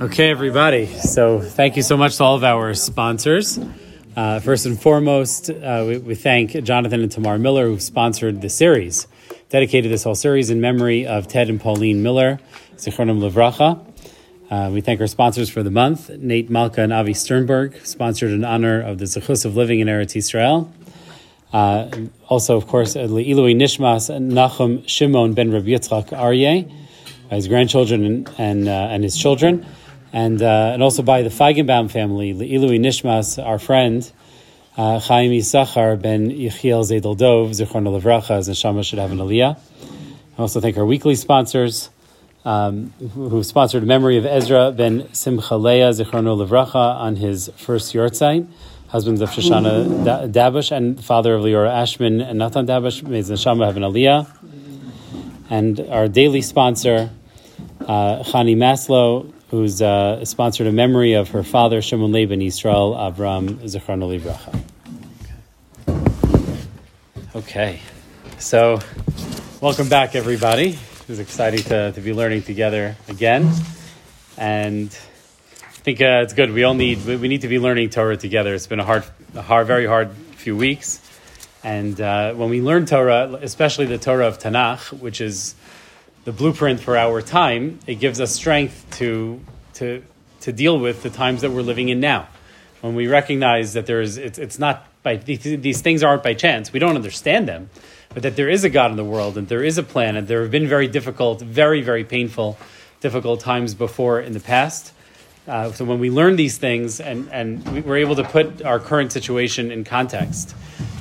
Okay, everybody. So, thank you so much to all of our sponsors. Uh, first and foremost, uh, we, we, thank Jonathan and Tamar Miller who sponsored the series, dedicated this whole series in memory of Ted and Pauline Miller, Zichronim Levracha. Uh, we thank our sponsors for the month, Nate Malka and Avi Sternberg, sponsored in honor of the Zechus of living in Eretz Israel. Uh, also, of course, Ilui Nishmas and Nachum Shimon ben Rabbi Yitzchak Aryeh, his grandchildren and and, uh, and his children, and uh, and also by the Feigenbaum family, Ilui Nishmas, our friend. Uh, Chaim Yisachar ben Yechiel Zedel Dov, Zichron Levracha, as Neshama should have an aliyah. I also thank our weekly sponsors, um, who sponsored memory of Ezra ben Simcha Leah, Zichron Levracha, on his first yahrzeit husbands of Shoshana Dabush and father of Leora Ashman and Nathan Dabush. May Neshama have an aliyah. And our daily sponsor, uh, Chani Maslow, who's uh, sponsored a memory of her father, Shimon Leben Yisrael Avram Zechron Livracha. Okay, so welcome back, everybody. It was exciting to, to be learning together again. And I think uh, it's good. We all need we, need to be learning Torah together. It's been a hard, a hard, very hard few weeks, and uh, when we learn Torah, especially the Torah of Tanakh, which is the blueprint for our time, it gives us strength to to to deal with the times that we're living in now. When we recognize that there is, it's, it's not by these, things aren't by chance. We don't understand them, but that there is a God in the world and there is a plan, and there have been very difficult, very very painful, difficult times before in the past uh, so when we learn these things and, and we're able to put our current situation in context,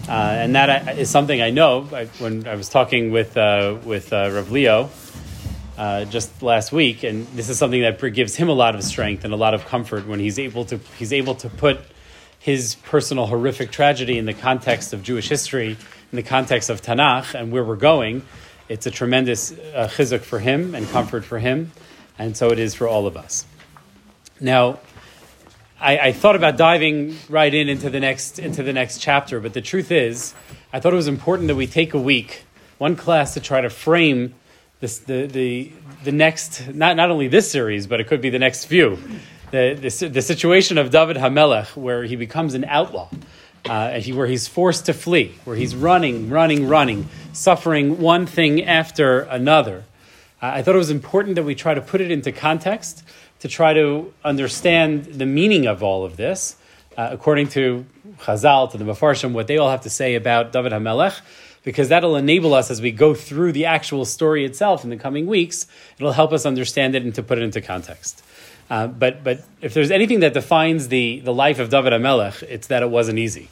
uh, and that is something I know I, when I was talking with, uh, with uh, Rav Leo uh, just last week, and this is something that gives him a lot of strength and a lot of comfort when he's able to, he's able to put his personal horrific tragedy in the context of Jewish history, in the context of Tanakh and where we're going. It's a tremendous uh, chizuk for him and comfort for him, and so it is for all of us. Now, I, I, thought about diving right in into the next into the next chapter, but the truth is, I thought it was important that we take a week, one class, to try to frame this, the, the the next not not only this series, but it could be the next few. The, the, the situation of David Hamelech, where he becomes an outlaw, uh, he, where he's forced to flee, where he's running, running, running, suffering one thing after another. Uh, I thought it was important that we try to put it into context to try to understand the meaning of all of this, uh, according to Chazal, to the Mefarshim, what they all have to say about David HaMelech, because that'll enable us as we go through the actual story itself in the coming weeks. It'll help us understand it and to put it into context. Uh, but, but if there's anything that defines the, the life of David HaMelech, it's that it wasn't easy.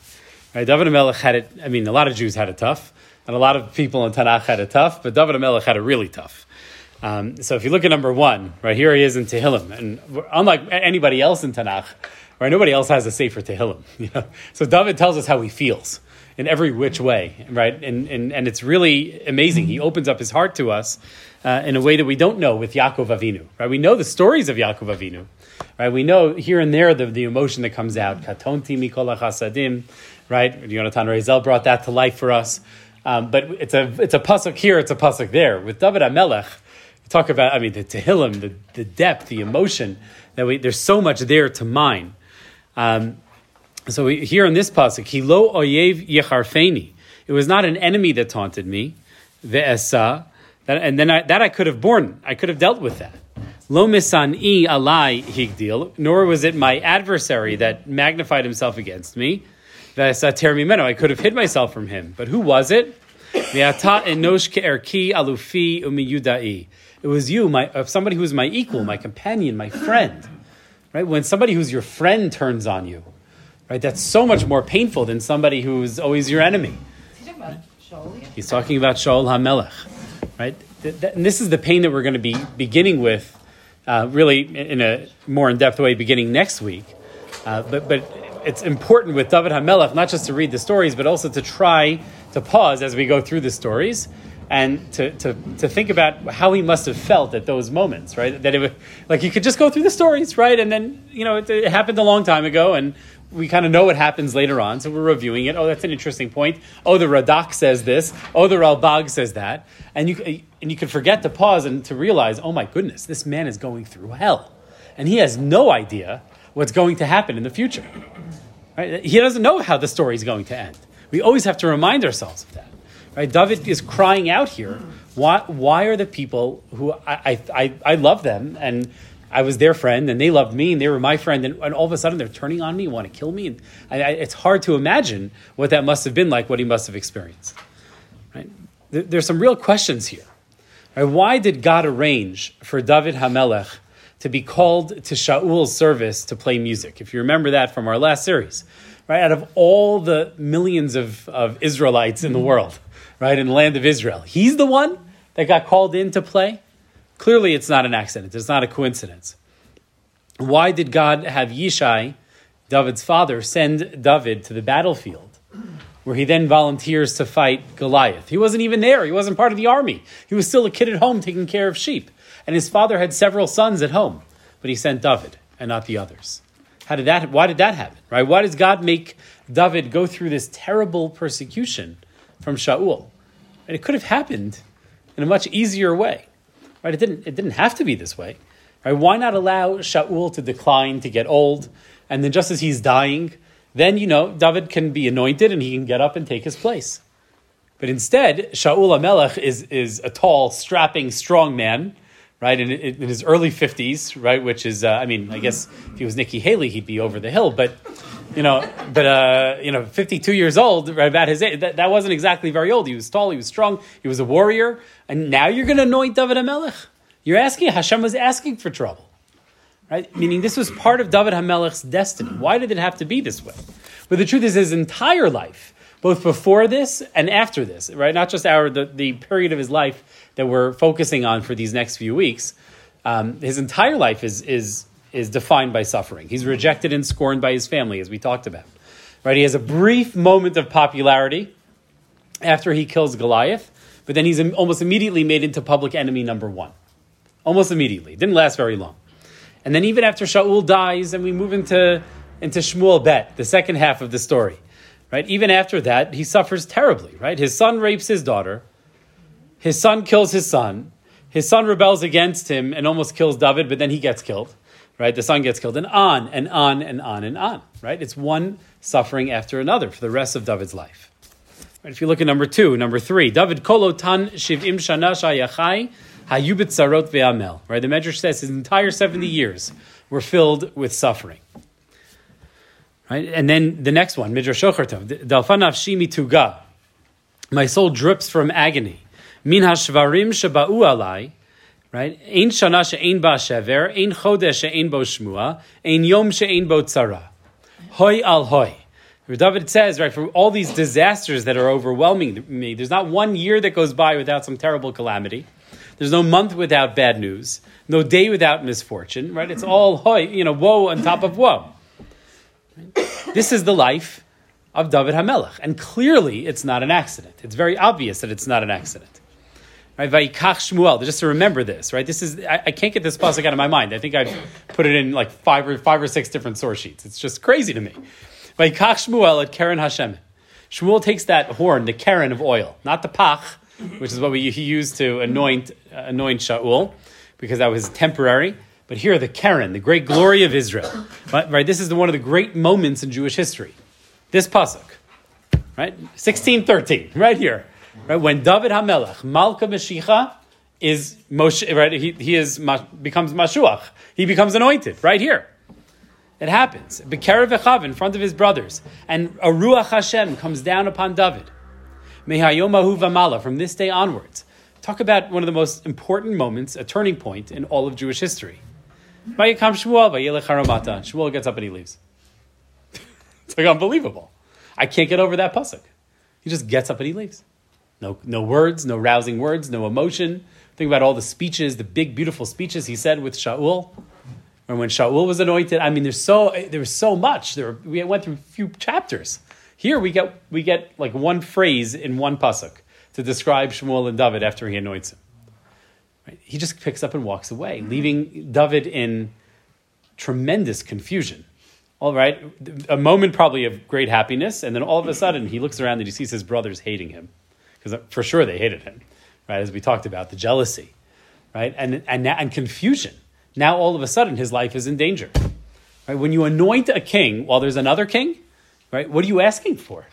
Right? David HaMelech had it, I mean, a lot of Jews had it tough, and a lot of people in Tanakh had it tough, but David HaMelech had it really tough. Um, so if you look at number one, right here he is in Tehillim, and unlike anybody else in Tanakh, right, nobody else has a sefer Tehillim. You know? So David tells us how he feels in every which way, right? And, and, and it's really amazing. He opens up his heart to us uh, in a way that we don't know with Yaakov Avinu, right? We know the stories of Yaakov Avinu, right? We know here and there the, the emotion that comes out. Katonti mikol chasadim, right? Yonatan Razel brought that to life for us. Um, but it's a it's a pasuk here, it's a pasuk there. With David Amelech, talk about, I mean, the Tehillim, the, the depth, the emotion, that we, there's so much there to mine. Um, so we, here in this pasuk, Hilo oyev yecharfeni. It was not an enemy that taunted me, ve'esa, that, and then I, that I could have borne. I could have dealt with that. Lo misani alai higdil, nor was it my adversary that magnified himself against me. Ve'esa termimeno, I could have hid myself from him. But who was it? Alufi umiyudai. It was you, my, uh, somebody who was my equal, my companion, my friend. Right? When somebody who's your friend turns on you, right? That's so much more painful than somebody who's always your enemy. He's talking about Shaul HaMelech, right? And this is the pain that we're going to be beginning with, uh, really in a more in-depth way, beginning next week. Uh, but but it's important with David HaMelech not just to read the stories, but also to try to pause as we go through the stories and to, to, to think about how he must have felt at those moments, right? That it was, like you could just go through the stories, right? And then, you know, it, it happened a long time ago and we kind of know what happens later on, so we're reviewing it. Oh, that's an interesting point. Oh, the Radak says this. Oh, the Ralbag says that. And you, and you can forget to pause and to realize, oh my goodness, this man is going through hell. and he has no idea what's going to happen in the future. Right? He doesn't know how the story is going to end. We always have to remind ourselves of that. Right? David is crying out here. Why, why are the people who I, I, I love them and I was their friend and they loved me and they were my friend and, and all of a sudden they're turning on me and want to kill me? And I, I, it's hard to imagine what that must have been like, what he must have experienced. Right? There, there's some real questions here. Right? Why did God arrange for David Hamelech to be called to Shaul's service to play music? If you remember that from our last series, right? Out of all the millions of, of Israelites in the world, right, in the land of Israel, he's the one that got called in to play. Clearly, it's not an accident. It's not a coincidence. Why did God have Yishai, David's father, send David to the battlefield? where he then volunteers to fight Goliath. He wasn't even there, he wasn't part of the army. He was still a kid at home taking care of sheep. And his father had several sons at home, but he sent David and not the others. How did that why did that happen? Right? Why does God make David go through this terrible persecution from Shaul? And it could have happened in a much easier way. Right? It didn't it didn't have to be this way. Right? Why not allow Shaul to decline, to get old, and then just as he's dying, then, you know, David can be anointed and he can get up and take his place. But instead, Shaul HaMelech is, is a tall, strapping, strong man, right, in, in his early 50s, right, which is, uh, I mean, I guess if he was Nikki Haley, he'd be over the hill, but, you know, but, uh, you know, 52 years old, right, about his age, that, that wasn't exactly very old. He was tall, he was strong, he was a warrior, and now you're going to anoint David HaMelech? You're asking, Hashem was asking for trouble. Right? Meaning this was part of David Hamelech's destiny. Why did it have to be this way? But the truth is, his entire life, both before this and after this, right? Not just our the, the period of his life that we're focusing on for these next few weeks. Um, his entire life is is is defined by suffering. He's rejected and scorned by his family, as we talked about. Right? He has a brief moment of popularity after he kills Goliath, but then he's almost immediately made into public enemy number one. Almost immediately. Didn't last very long. And then even after Shaul dies, and we move into, into Shmuel Bet, the second half of the story, right? Even after that, he suffers terribly, right? His son rapes his daughter. His son kills his son. His son rebels against him and almost kills David, but then he gets killed, right? The son gets killed, and on and on and on and on, right? It's one suffering after another for the rest of David's life. Right, if you look at number two, number three, David kolotan shivim shana shayachai Hayubit Sarot Ve'amel. Right? The Medrash says his entire 70 years were filled with suffering. Right? And then the next one, Midrash Shocher Tov, Dalfanav Shimi Tuga. My soul drips from agony. Min hashvarim shaba'u alai. Right? Ein shana she'ein ba shever, ein chodesh she'ein bo shmua, ein yom she'ein bo tzara. Hoy al hoy. David says, right, for all these disasters that are overwhelming me, there's not one year that goes by without some terrible calamity. There's no month without bad news, no day without misfortune, right? It's all hoy, you know, woe on top of woe. This is the life of David Hamelech, and clearly it's not an accident. It's very obvious that it's not an accident. Right? Vayikach Shmuel. Just to remember this, right? This is I, I can't get this pasuk out of my mind. I think I've put it in like five or five or six different source sheets. It's just crazy to me. Vayikach Shmuel at Keren Hashem. Shmuel takes that horn, the Keren of oil, not the pach, which is what we, he used to anoint, uh, anoint Shaul, because that was temporary. But here, the Keren, the great glory of Israel. Right, right? This is the, one of the great moments in Jewish history. This pasuk, right? 1613, right here. Right? When David HaMelech, Malka Meshicha, is Moshe, right? He, he is, becomes Mashuach. He becomes anointed, right here. It happens. Bekerev Echav, in front of his brothers. And a Ruach Hashem comes down upon David. Mehayomahu Vamala, from this day onwards. Talk about one of the most important moments, a turning point in all of Jewish history. Shmuel gets up and he leaves. it's like unbelievable. I can't get over that pasuk. He just gets up and he leaves. No, no words, no rousing words, no emotion. Think about all the speeches, the big, beautiful speeches he said with Shaul. And when Shaul was anointed, I mean, there's so there was so much. There, we went through a few chapters. Here we get we get like one phrase in one pasuk to describe Shmuel and David after he anoints him. Right? He just picks up and walks away, mm-hmm. leaving David in tremendous confusion. All right, a moment probably of great happiness, and then all of a sudden he looks around and he sees his brothers hating him, because for sure they hated him, right? As we talked about the jealousy, right, and and and confusion. now all of a sudden his life is in danger. Right? When you anoint a king while there's another king, right? What are you asking for?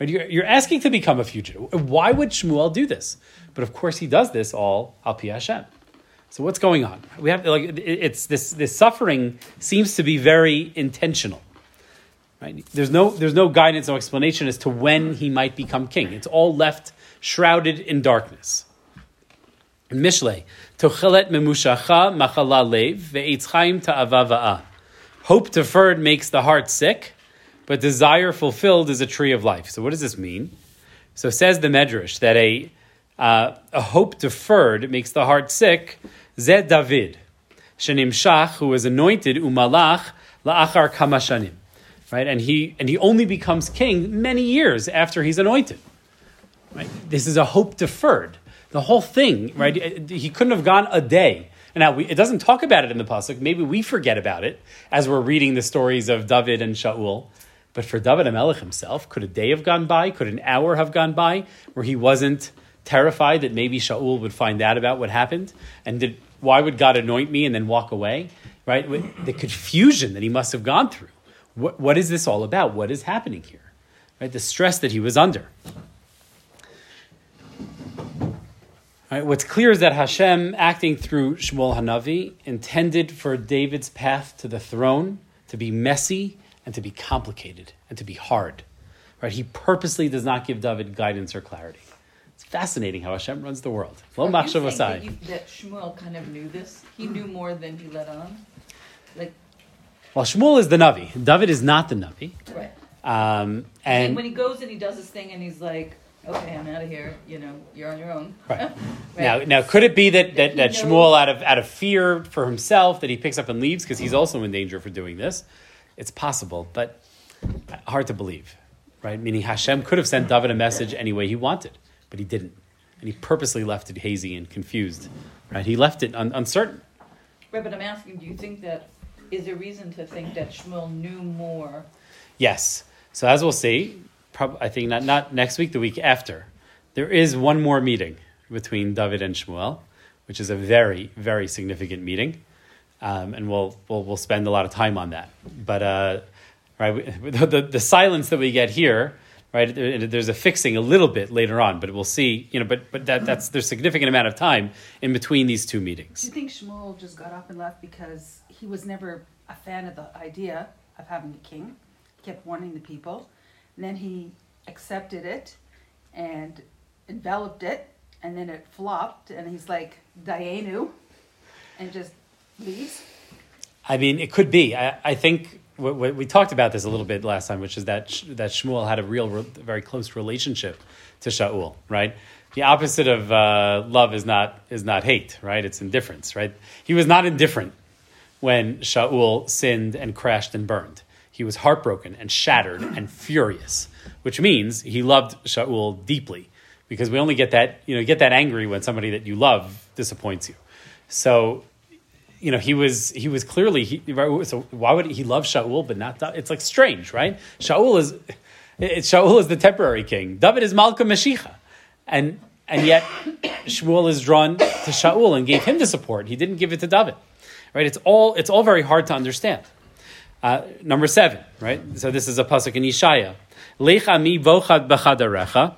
Right? You're, you're asking to become a fugitive. Why would Shmuel do this? But of course, he does this all al pi Hashem. So what's going on? We have like it's this this suffering seems to be very intentional. Right? There's no there's no guidance, no explanation as to when he might become king. It's all left shrouded in darkness. Mishle, tochelet memushacha machala lev ve'etz chaim ta'ava Hope deferred makes the heart sick, but desire fulfilled is a tree of life. So what does this mean? So says the Medrash that a uh, a hope deferred makes the heart sick. Zed David, Shenimshach, who was anointed umalach la'achar kamashanim, right? And he and he only becomes king many years after he's anointed. Right? This is a hope deferred. The whole thing, right? He couldn't have gone a day. And now we, it doesn't talk about it in the pasuk. Maybe we forget about it as we're reading the stories of David and Shaul. But for David Melech himself, could a day have gone by? Could an hour have gone by where he wasn't terrified that maybe Shaul would find out about what happened? And did, why would God anoint me and then walk away? Right? The confusion that he must have gone through. What, what is this all about? What is happening here? Right? The stress that he was under. Right, what's clear is that Hashem, acting through Shmuel Hanavi, intended for David's path to the throne to be messy and to be complicated and to be hard. Right? He purposely does not give David guidance or clarity. It's fascinating how Hashem runs the world. Lo machshav asai. That, that Shmuel kind of knew this. He knew more than he let on. Like, well, Shmuel is the Navi. David is not the Navi. Right. Um, and, and when he goes and he does his thing and he's like, okay, I'm out of here. You know, you're on your own. Right. right. Now, now, could it be that that, that Shmuel, out of out of fear for himself, that he picks up and leaves because he's also in danger for doing this? It's possible, but hard to believe, right? Meaning Hashem could have sent David a message any way he wanted, but he didn't, and he purposely left it hazy and confused, right? He left it un- uncertain. Right, but I'm asking, do you think that is there reason to think that Shmuel knew more? Yes. So as we'll see, I think not, not next week, the week after, there is one more meeting between David and Shmuel, which is a very, very significant meeting. Um, and we'll, we'll, we'll spend a lot of time on that. But uh, right, the, the, the, silence that we get here, right, there's a fixing a little bit later on, but we'll see, you know, but, but that, that's, there's a significant amount of time in between these two meetings. Do you think Shmuel just got up and left because he was never a fan of the idea of having a king? He kept warning the people. And then he accepted it and enveloped it, and then it flopped, and he's like, Dayenu, and just leaves? I mean, it could be. I, I think we talked about this a little bit last time, which is that that Shmuel had a real, very close relationship to Shaul, right? The opposite of uh, love is not is not hate, right? It's indifference, right? He was not indifferent when Shaul sinned and crashed and burned. He was heartbroken and shattered and furious, which means he loved Shaul deeply, because we only get that you know get that angry when somebody that you love disappoints you. So you know, he was he was clearly he, so why would he, love Shaul but not It's like strange, right? Shaul is it, Shaul is the temporary king. David is Malka Meshicha, and and yet Shmuel is drawn to Shaul and gave him the support. He didn't give it to David, right? It's all it's all very hard to understand. Uh, number seven, right? So this is a pasuk in Yeshaya. Lech ami vochad b'chadarecha.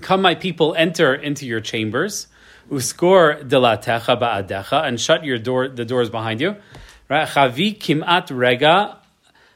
Come, my people, enter into your chambers. Uskor delatecha ba'adecha, and shut your door, the doors behind you. Right? Chavi kimat rega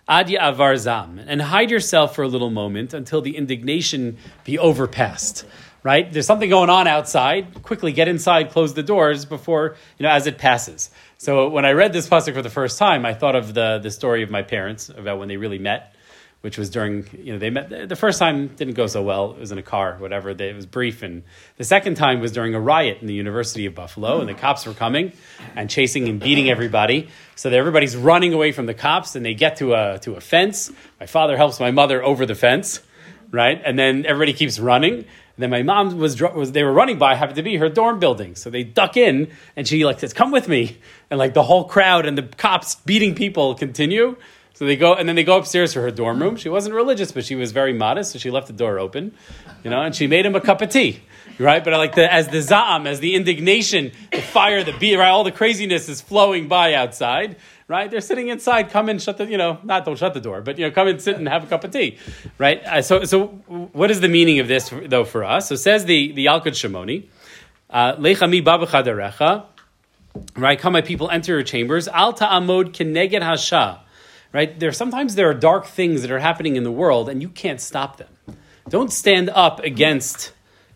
adi avar zam, and hide yourself for a little moment until the indignation be overpassed. Right? There's something going on outside. Quickly get inside, close the doors before, you know, as it passes. So when I read this pasuk for the first time, I thought of the, the story of my parents about when they really met which was during you know they met the first time didn't go so well. It was in a car whatever. It was brief. And the second time was during a riot in the university of buffalo and the cops were coming and chasing and beating everybody. So that everybody's running away from the cops and they get to a to a fence. My father helps my mother over the fence right? And then everybody keeps running then my mom was, was they were running by happened to be her dorm building so they duck in and she like says come with me and like the whole crowd and the cops beating people continue so they go, and then they go upstairs to her dorm room. She wasn't religious, but she was very modest, so she left the door open, you know, and she made him a cup of tea. right? But like the as the za'am, as the indignation, the fire, the beat, right? All the craziness is flowing by outside, right? They're sitting inside. Come in, shut the, you know, not don't shut the door, but you know, come and sit and have a cup of tea, right? Uh, so, so what is the meaning of this though for us? So says the the Yalkut Shimoni, uh, lechami babachadarecha, right? Come, my people, enter your chambers. Al ta'amod keneged hasha, right? There sometimes there are dark things that are happening in the world, and you can't stop them. Don't stand up against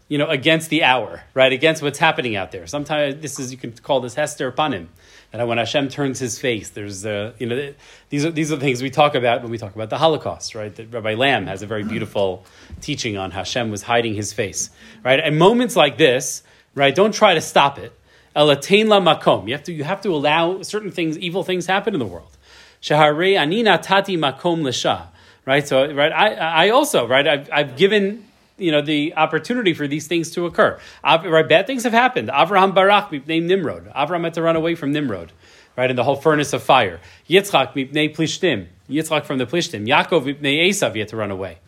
you know, against the hour, right? Against what's happening out there. Sometimes this is you can call this Hester panim. That when Hashem turns His face, there's uh, you know these are these are the things we talk about when we talk about the Holocaust, right? That Rabbi Lamm has a very beautiful teaching on Hashem was hiding His face, right? And moments like this, right? Don't try to stop it. Elatain la makom. You have to you have to allow certain things, evil things happen in the world. Shahare anina tati makom l'sha. Right. So right. I I also right. I've I've given you know the opportunity for these things to occur. Right, bad things have happened. Avraham Barak named Nimrod. Avraham had to run away from Nimrod, right, in the whole furnace of fire. Yitzchak mipnei Plishtim. Yitzchak from the Plishtim. Yaakov mipnei Esav. He had to run away.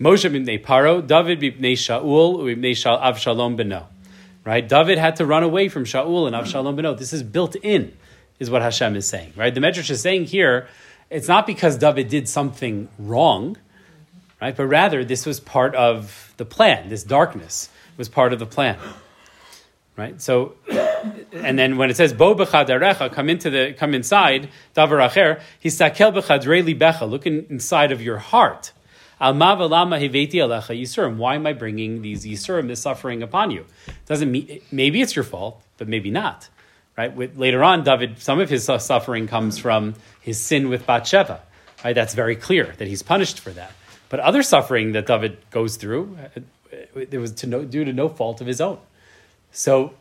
Moshe mipnei Paro. David mipnei Shaul. Mipnei Avshalom beno. Right, David had to run away from Shaul and Avshalom beno. This is built in, is what Hashem is saying. Right, the Medrash is saying here. It's not because David did something wrong right? But rather, this was part of the plan. This darkness was part of the plan, right? So, and then when it says "Bo b'chadarecha," come into the come inside davar acher. Hisakel b'chadrei libecha. Look in, inside of your heart. Hiveti alecha yisurim. Why am I bringing these yisurim, this suffering upon you? Doesn't mean maybe it's your fault, but maybe not. Right? With, later on, David, some of his suffering comes from his sin with Bathsheba. Right? That's very clear that he's punished for that. But other suffering that David goes through, it was to no, due to no fault of his own. So,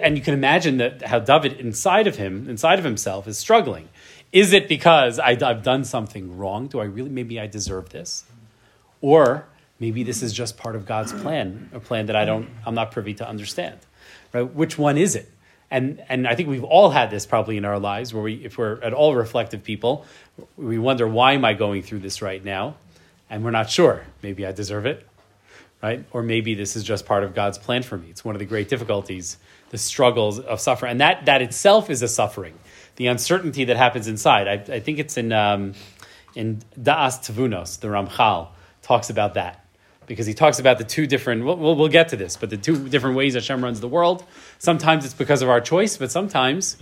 and you can imagine that how David inside of him, inside of himself, is struggling. Is it because I, I've done something wrong? Do I really, maybe I deserve this? Or maybe this is just part of God's plan, a plan that I don't, I'm not privy to understand. Right? Which one is it? And, and I think we've all had this probably in our lives where we, if we're at all reflective people, we wonder, why am I going through this right now? And we're not sure. Maybe I deserve it, right? Or maybe this is just part of God's plan for me. It's one of the great difficulties, the struggles of suffering. And that, that itself is a suffering, the uncertainty that happens inside. I, I think it's in, um, in Da'as Tevunos, the Ramchal talks about that. Because he talks about the two different, we'll, we'll, get to this, but the two different ways Hashem runs the world. Sometimes it's because of our choice, but sometimes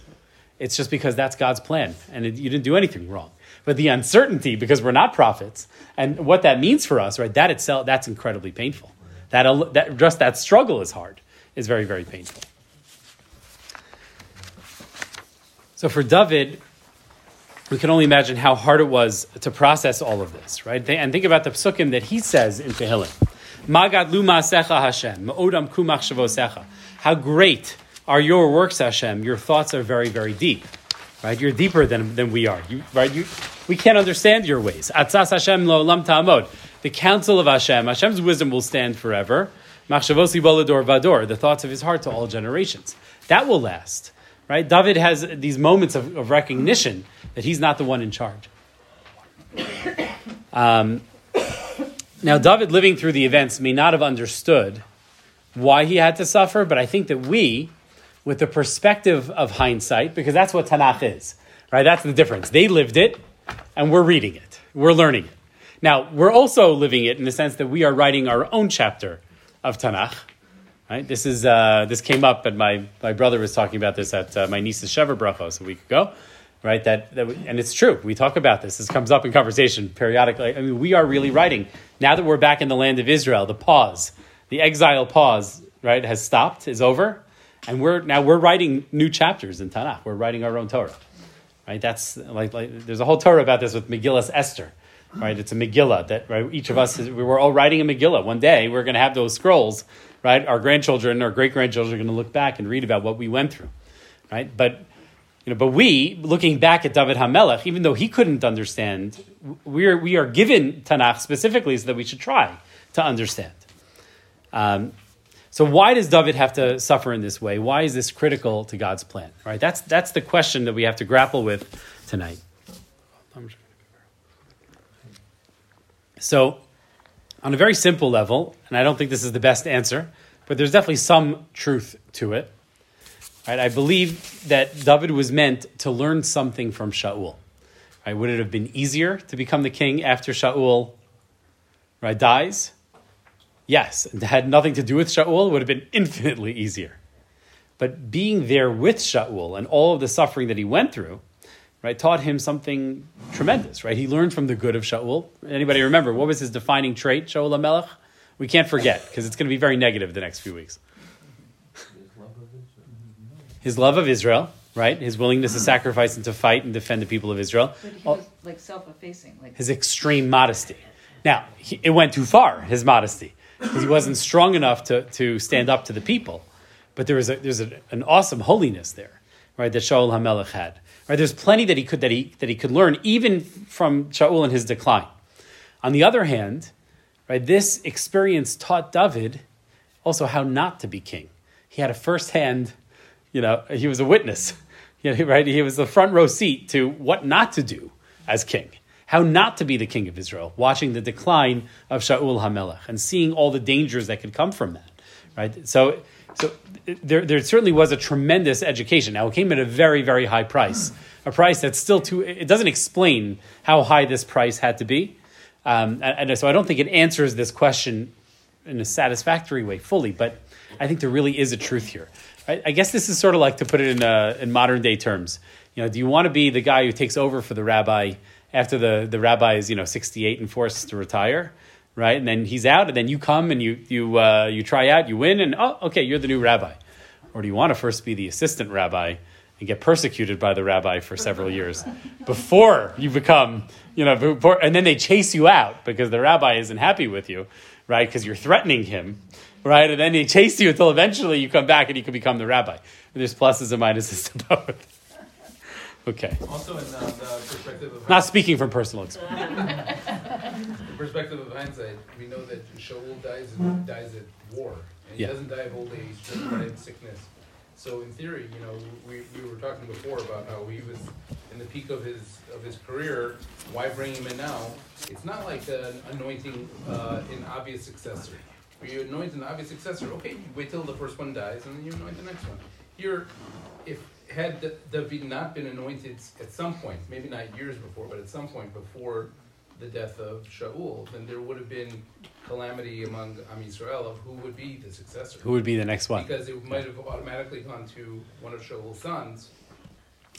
it's just because that's God's plan and it, you didn't do anything wrong. But the uncertainty, because we're not prophets, and what that means for us, right? That itself, that's incredibly painful. That, that just that struggle is hard, is very, very painful. So for David, we can only imagine how hard it was to process all of this, right? And think about the psukim that he says in Tehillim. Magad luma secha Hashem, ma'odam kumach secha. How great are your works, Hashem. Your thoughts are very, very deep right? You're deeper than, than we are, you, right? You, we can't understand your ways. Atzas Hashem lo lam ta'amod. The counsel of Hashem, Hashem's wisdom will stand forever. Machshavosi bolador vador, the thoughts of his heart to all generations. That will last, right? David has these moments of, of recognition that he's not the one in charge. Um, now, David living through the events may not have understood why he had to suffer, but I think that we, with the perspective of hindsight, because that's what Tanakh is, right? That's the difference. They lived it, and we're reading it, we're learning it. Now, we're also living it in the sense that we are writing our own chapter of Tanakh. Right? This is uh, this came up, and my, my brother was talking about this at uh, my niece's Sheva Brachos a week ago. Right, that, that and it's true. We talk about this. This comes up in conversation periodically. I mean, we are really writing now that we're back in the land of Israel. The pause, the exile pause, right, has stopped, is over, and we're now we're writing new chapters in Tanakh. We're writing our own Torah, right? That's like, like there's a whole Torah about this with Megillah Esther, right? It's a Megillah that right, each of us is, we were all writing a Megillah. One day we're going to have those scrolls, right? Our grandchildren, our great grandchildren are going to look back and read about what we went through, right? But you know, but we, looking back at David Hamelech, even though he couldn't understand, we are, we are given Tanakh specifically so that we should try to understand. Um, so why does David have to suffer in this way? Why is this critical to God's plan? Right? That's that's the question that we have to grapple with tonight. So, on a very simple level, and I don't think this is the best answer, but there's definitely some truth to it. Right? I believe that David was meant to learn something from Shaul. Right? Would it have been easier to become the king after Shaul right, dies? Yes. It had nothing to do with Shaul, it would have been infinitely easier. But being there with Shaul and all of the suffering that he went through, right, taught him something tremendous, right? He learned from the good of Shaul. Anybody remember what was his defining trait, Shaul HaMelech? We can't forget because it's going to be very negative the next few weeks. His love of Israel, right? His willingness to sacrifice and to fight and defend the people of Israel. But he was like self-effacing, like His extreme modesty. Now, he, it went too far, his modesty, because he wasn't strong enough to, to stand up to the people. But there was a, there's a, an awesome holiness there, right? That Shaul HaMelech had. Right? There's plenty that he could that he that he could learn even from Shaul in his decline. On the other hand, right, this experience taught David also how not to be king. He had a firsthand, you know, he was a witness, you know, right? He was the front row seat to what not to do as king, how not to be the king of Israel, watching the decline of Shaul HaMelech and seeing all the dangers that could come from that, right? So, so there, there certainly was a tremendous education. Now, it came at a very, very high price, a price that's still too, it doesn't explain how high this price had to be. Um, and, so I don't think it answers this question in a satisfactory way fully, but I think there really is a truth here. I, I guess this is sort of like to put it in, uh, in modern day terms. You know, do you want to be the guy who takes over for the rabbi after the, the rabbi is, you know, 68 and forced to retire? Right, and then he's out, and then you come and you you uh, you try out, you win, and oh, okay, you're the new rabbi. Or do you want to first be the assistant rabbi and get persecuted by the rabbi for several years before you become, you know, before, and then they chase you out because the rabbi isn't happy with you, right? Because you're threatening him, right? And then they chase you until eventually you come back and you can become the rabbi. There's pluses and minuses to both. Okay. Also, in uh, the perspective of Not speaking from personal experience. the perspective of hindsight, we know that Shaul dies dies at war, and he Yeah. doesn't die of old age, doesn't die of sickness. So in theory, you know, we, we were talking before about how he was in the peak of his of his career. Why bring him in now? It's not like an anointing uh, an obvious successor. You anoint an obvious successor, okay, you wait till the first one dies and then you anoint the next one. Here, if had Da- David not been anointed at some point, maybe not years before, but at some point before the death of Shaul, then there would have been calamity among Am Yisrael of who would be the successor. Who would be the next one? Because it might have automatically gone to one of Shaul's sons.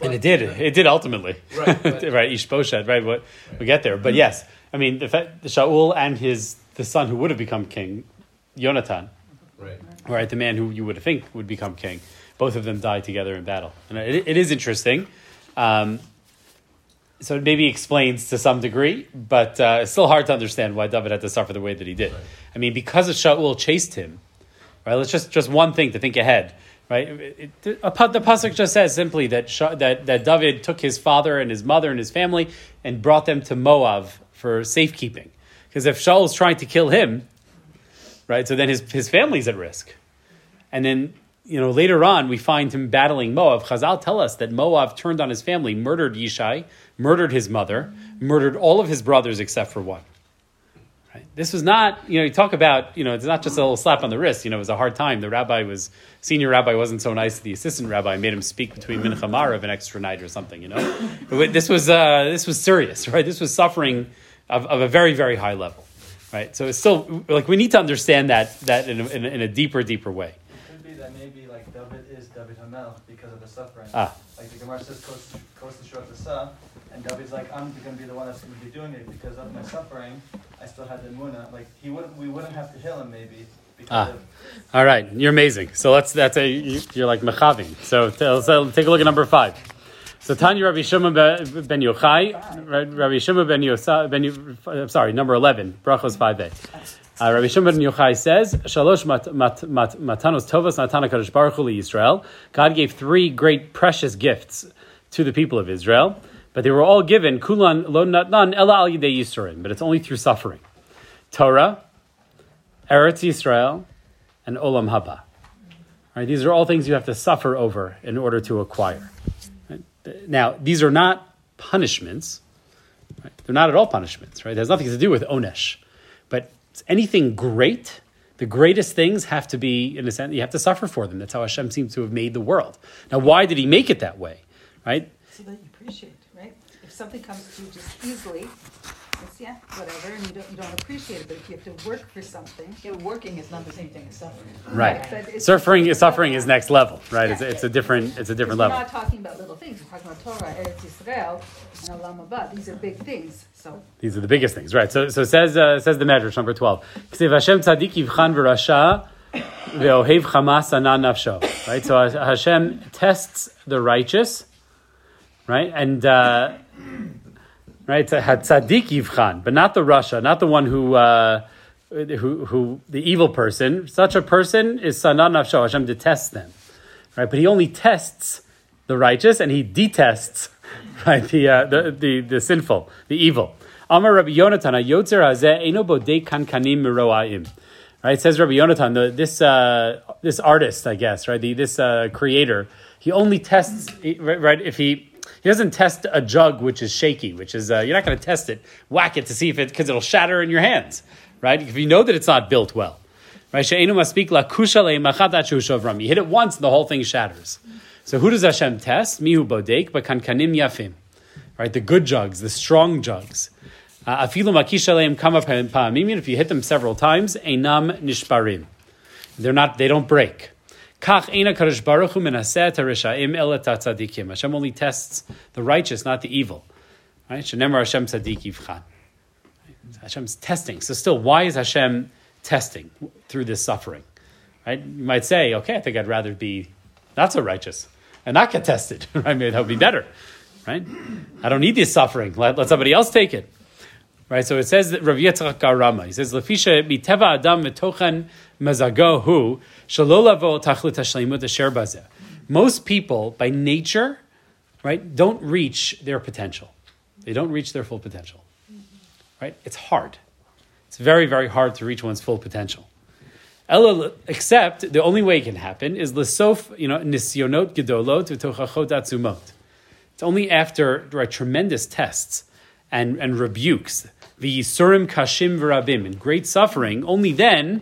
And it did. It did ultimately. Right, but- right. Ishbosheth. Right. What we get there. But yes, I mean, the fact, Shaul and his the son who would have become king, Jonathan, Right. right, the man who you would think would become king, both of them die together in battle, and it, it is interesting. Um, so it maybe explains to some degree, but uh, it's still hard to understand why David had to suffer the way that he did. Right. I mean, because of Shaul chased him, right? Let's just just one thing to think ahead, right? It, it, a the pasuk just says simply that Sha, that that David took his father and his mother and his family and brought them to Moab for safekeeping, because if Shaul's trying to kill him, right? So then his his family's at risk, and then. You know, later on, we find him battling Moab. Chazal tell us that Moab turned on his family, murdered Yishai, murdered his mother, murdered all of his brothers except for one. Right? This was not, you know, you talk about, you know, it's not just a little slap on the wrist. You know, it was a hard time. The rabbi was, senior rabbi wasn't so nice to the assistant rabbi, made him speak between Mincha Maariv an extra night or something, you know. This was, uh, this was serious, right? This was suffering of, of a very, very high level, right? So it's still, like, we need to understand that, that in a, in a, in a deeper, deeper way. Could be that maybe like David Hamel because of the suffering. Ah. Like the Gemara says, "Kos kos t'shuat l'sa," and David's like, "I'm going to be the one that's going to be doing it because of my suffering. I still had the muna. Like he wouldn't, we wouldn't have to heal him maybe because Ah. of All right, you're amazing. So let's that's a you- you're like mechavim. So, t- so take a look at number five. So Tanya Rabbi Shimon ben Yochai, Ra- Rabbi Shimon ben Yosa, ben I'm sorry, number eleven, brachos five a. Uh, Rabbi Shimon Yochai says, "Shalosh mat, mat, mat, matanos tovas natana kadosh baruch hu Israel." God gave three great precious gifts to the people of Israel, but they were all given kulan lo natnan ela al yidei but it's only through suffering. Torah, Eretz Yisrael, and Olam Haba. Right, these are all things you have to suffer over in order to acquire. Right? Now, these are not punishments. Right? They're not at all punishments. Right? It has nothing to do with onesh. It's anything great The greatest things have to be, in a sense, you have to suffer for them. That's how Hashem seems to have made the world. Now, why did He make it that way? Right? So that you appreciate, right? If something comes to you just easily, it's yeah, whatever, and you don't you don't appreciate it. But if you have to work for something, Yeah, working is not the same thing as suffering. Right. But it's- Suffering, suffering is next level, right? It's, it's a different, it's a different We're level. not talking about little things. We're talking about Torah, Eretz Yisrael, and Olam Haba. These are big things. So These are the biggest things, right? So, so says uh, says the Medrash number twelve. K'sev Hashem tzadik yivchan v'rasha ve'ohev chamas anan nafsho. Right. So Hashem tests the righteous, right, and uh, right tzadik yivchan, but not the rasha, not the one who. Uh, who, who the evil person? Such a person is sanan nafsho. Hashem detests them, right? But He only tests the righteous, and He detests right the uh, the, the the sinful, the evil. Amar Rabbi Yonatan, Yotzer hazeh eno bodei kankanim miroaim. Right, says Rabbi Yonatan, the, this uh, this artist, I guess, right, the, this uh, creator, he only tests, right, if he he doesn't test a jug which is shaky, which is uh, you're not going to test it, whack it to see if it because it'll shatter in your hands, right? If you know that it's not built well, right? She'enu maspik la kusha. You hit it once, and the whole thing shatters. So who does Hashem test? Mihu bodek, but kankanim yafim, right? The good jugs, the strong jugs. Uh, Afilu makisha leim kama pa'amim. If you hit them several times, einam nishparim. They're not. They don't break. Hashem only tests the righteous, not the evil. Right? Hashem. Hashem's testing. So still, why is Hashem testing through this suffering? Right? You might say, okay, I think I'd rather be not so righteous and not get tested. Right? Maybe that would be better. Right? I don't need this suffering. Let, let somebody else take it. Right? So it says that Rav Yitzchak Arama, he says, Lefisha miteva adam metochen Most people, by nature, right, don't reach their potential. They don't reach their full potential. Right? It's hard. It's very, very hard to reach one's full potential. Ella, except the only way it can happen is lesof, you know, nisyonot gedolot v'tochachot atzumot. It's only after right, tremendous tests and, and rebukes, the yisurim kashim v'rabim, and great suffering. Only then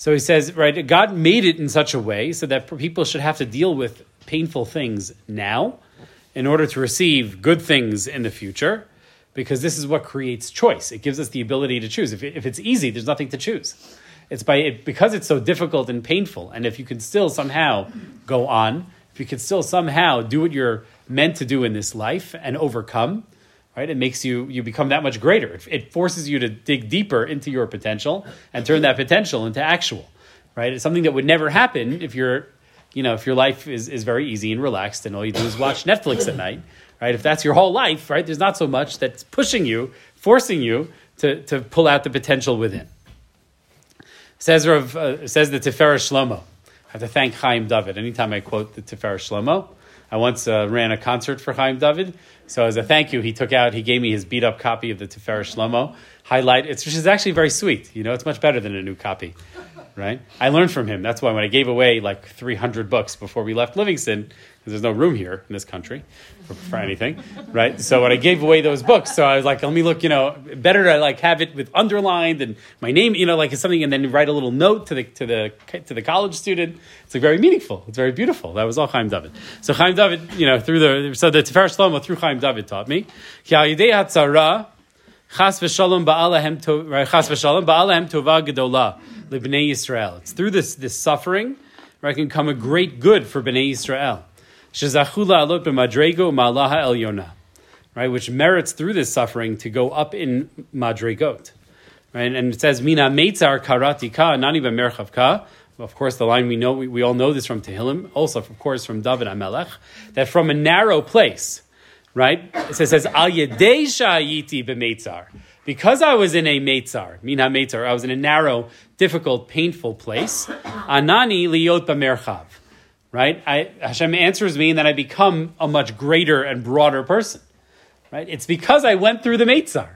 So he says, right, God made it in such a way so that people should have to deal with painful things now in order to receive good things in the future, because this is what creates choice. It gives us the ability to choose. If, if it's easy, there's nothing to choose. It's by it, because it's so difficult and painful, and if you can still somehow go on, if you can still somehow do what you're meant to do in this life and overcome, right? It makes you you become that much greater. It, it forces you to dig deeper into your potential and turn that potential into actual, right? It's something that would never happen if you're, you know, if your life is, is very easy and relaxed and all you do is watch Netflix at night, right? If that's your whole life, right? There's not so much that's pushing you, forcing you to, to pull out the potential within. Says Rav, uh, says the Tiferet Shlomo. I have to thank Chaim David. Anytime I quote the Tiferet Shlomo, I once uh, ran a concert for Chaim David. So as a thank you, he took out, he gave me his beat up copy of the Tiferet Shlomo. Highlight, it's, which is actually very sweet. You know, it's much better than a new copy, right? I learned from him. That's why when I gave away like 300 books before we left Livingston, because there's no room here in this country for, for anything, right? So when I gave away those books, so I was like, let me look, you know, better to like have it with underlined and my name, you know, like something, and then write a little note to the to the to the college student. It's like very meaningful. It's very beautiful. That was all Chaim David. So Chaim David, you know, through the so the Tifer Shlomo through Chaim David taught me. Chas v'shalom gedola Yisrael. It's through this this suffering, it can come a great good for bnei Yisrael. Shezachula alot b'madrego ma'alaha elyona, right? Which merits through this suffering to go up in madregot, right? And it says mina meitzar karati ka nani b'merchav ka. Of course, the line we know we, we all know this from Tehillim, also of course from David Amelech, that from a narrow place right? It says, Al Yedei because I was in a Meitzar, Mina Meitzar, I was in a narrow, difficult, painful place. Anani liyot b'merchav. Right? I, Hashem answers me and then I become a much greater and broader person. Right? It's because I went through the Meitzar.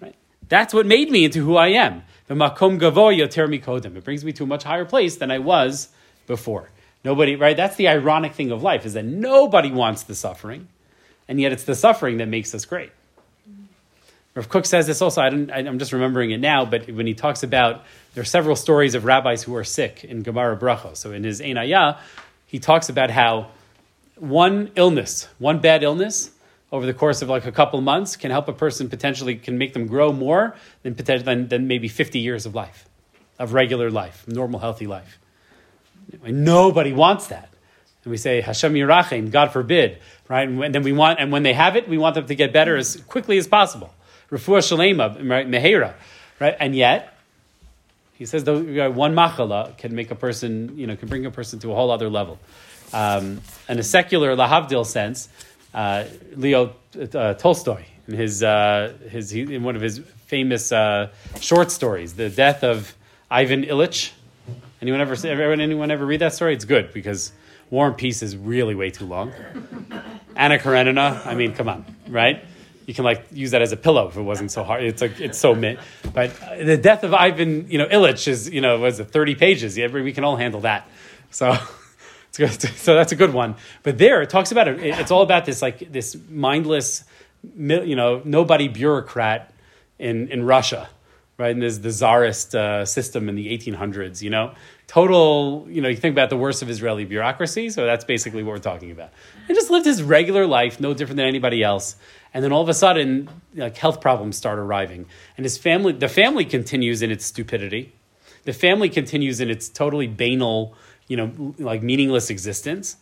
Right? That's what made me into who I am. The makom gavo. It brings me to a much higher place than I was before. Nobody, right? That's the ironic thing of life is that nobody wants the suffering, and yet it's the suffering that makes us great. Rav Kook says this also. I I'm just remembering it now, but when he talks about there are several stories of rabbis who are sick in Gemara Bracha. So in his Einayah, he talks about how one illness, one bad illness, over the course of like a couple months, can help a person potentially can make them grow more than than, than maybe 50 years of life, of regular life, normal healthy life. And nobody wants that. And we say, Hashem Yirachem, God forbid, right? And then we want, and when they have it, we want them to get better as quickly as possible. Refuah Shalema, right? Mehera, right? And yet, he says though one machala can make a person, you know, can bring a person to a whole other level. Um, in a secular lahavdil sense, uh, Leo uh, Tolstoy, in his, uh, his in one of his famous uh, short stories, the death of Ivan Ilyich. Anyone ever, anyone ever read that story? It's good because War and Peace is really way too long. Anna Karenina, I mean, come on, right? You can like use that as a pillow if it wasn't so hard. It's like it's so mint. But the death of Ivan, you know, Ilyich is you know was it thirty pages? Yeah, we can all handle that. So. So that's a good one. But there, it talks about it. It's all about this like this mindless, you know, nobody bureaucrat in in Russia, right? And there's the czarist uh, system in the 1800s. You know, total. You know, you think about the worst of Israeli bureaucracy. So that's basically what we're talking about. And just lived his regular life, no different than anybody else. And then all of a sudden, like health problems start arriving, and his family, the family continues in its stupidity. The family continues in its totally banal you know, like meaningless existence.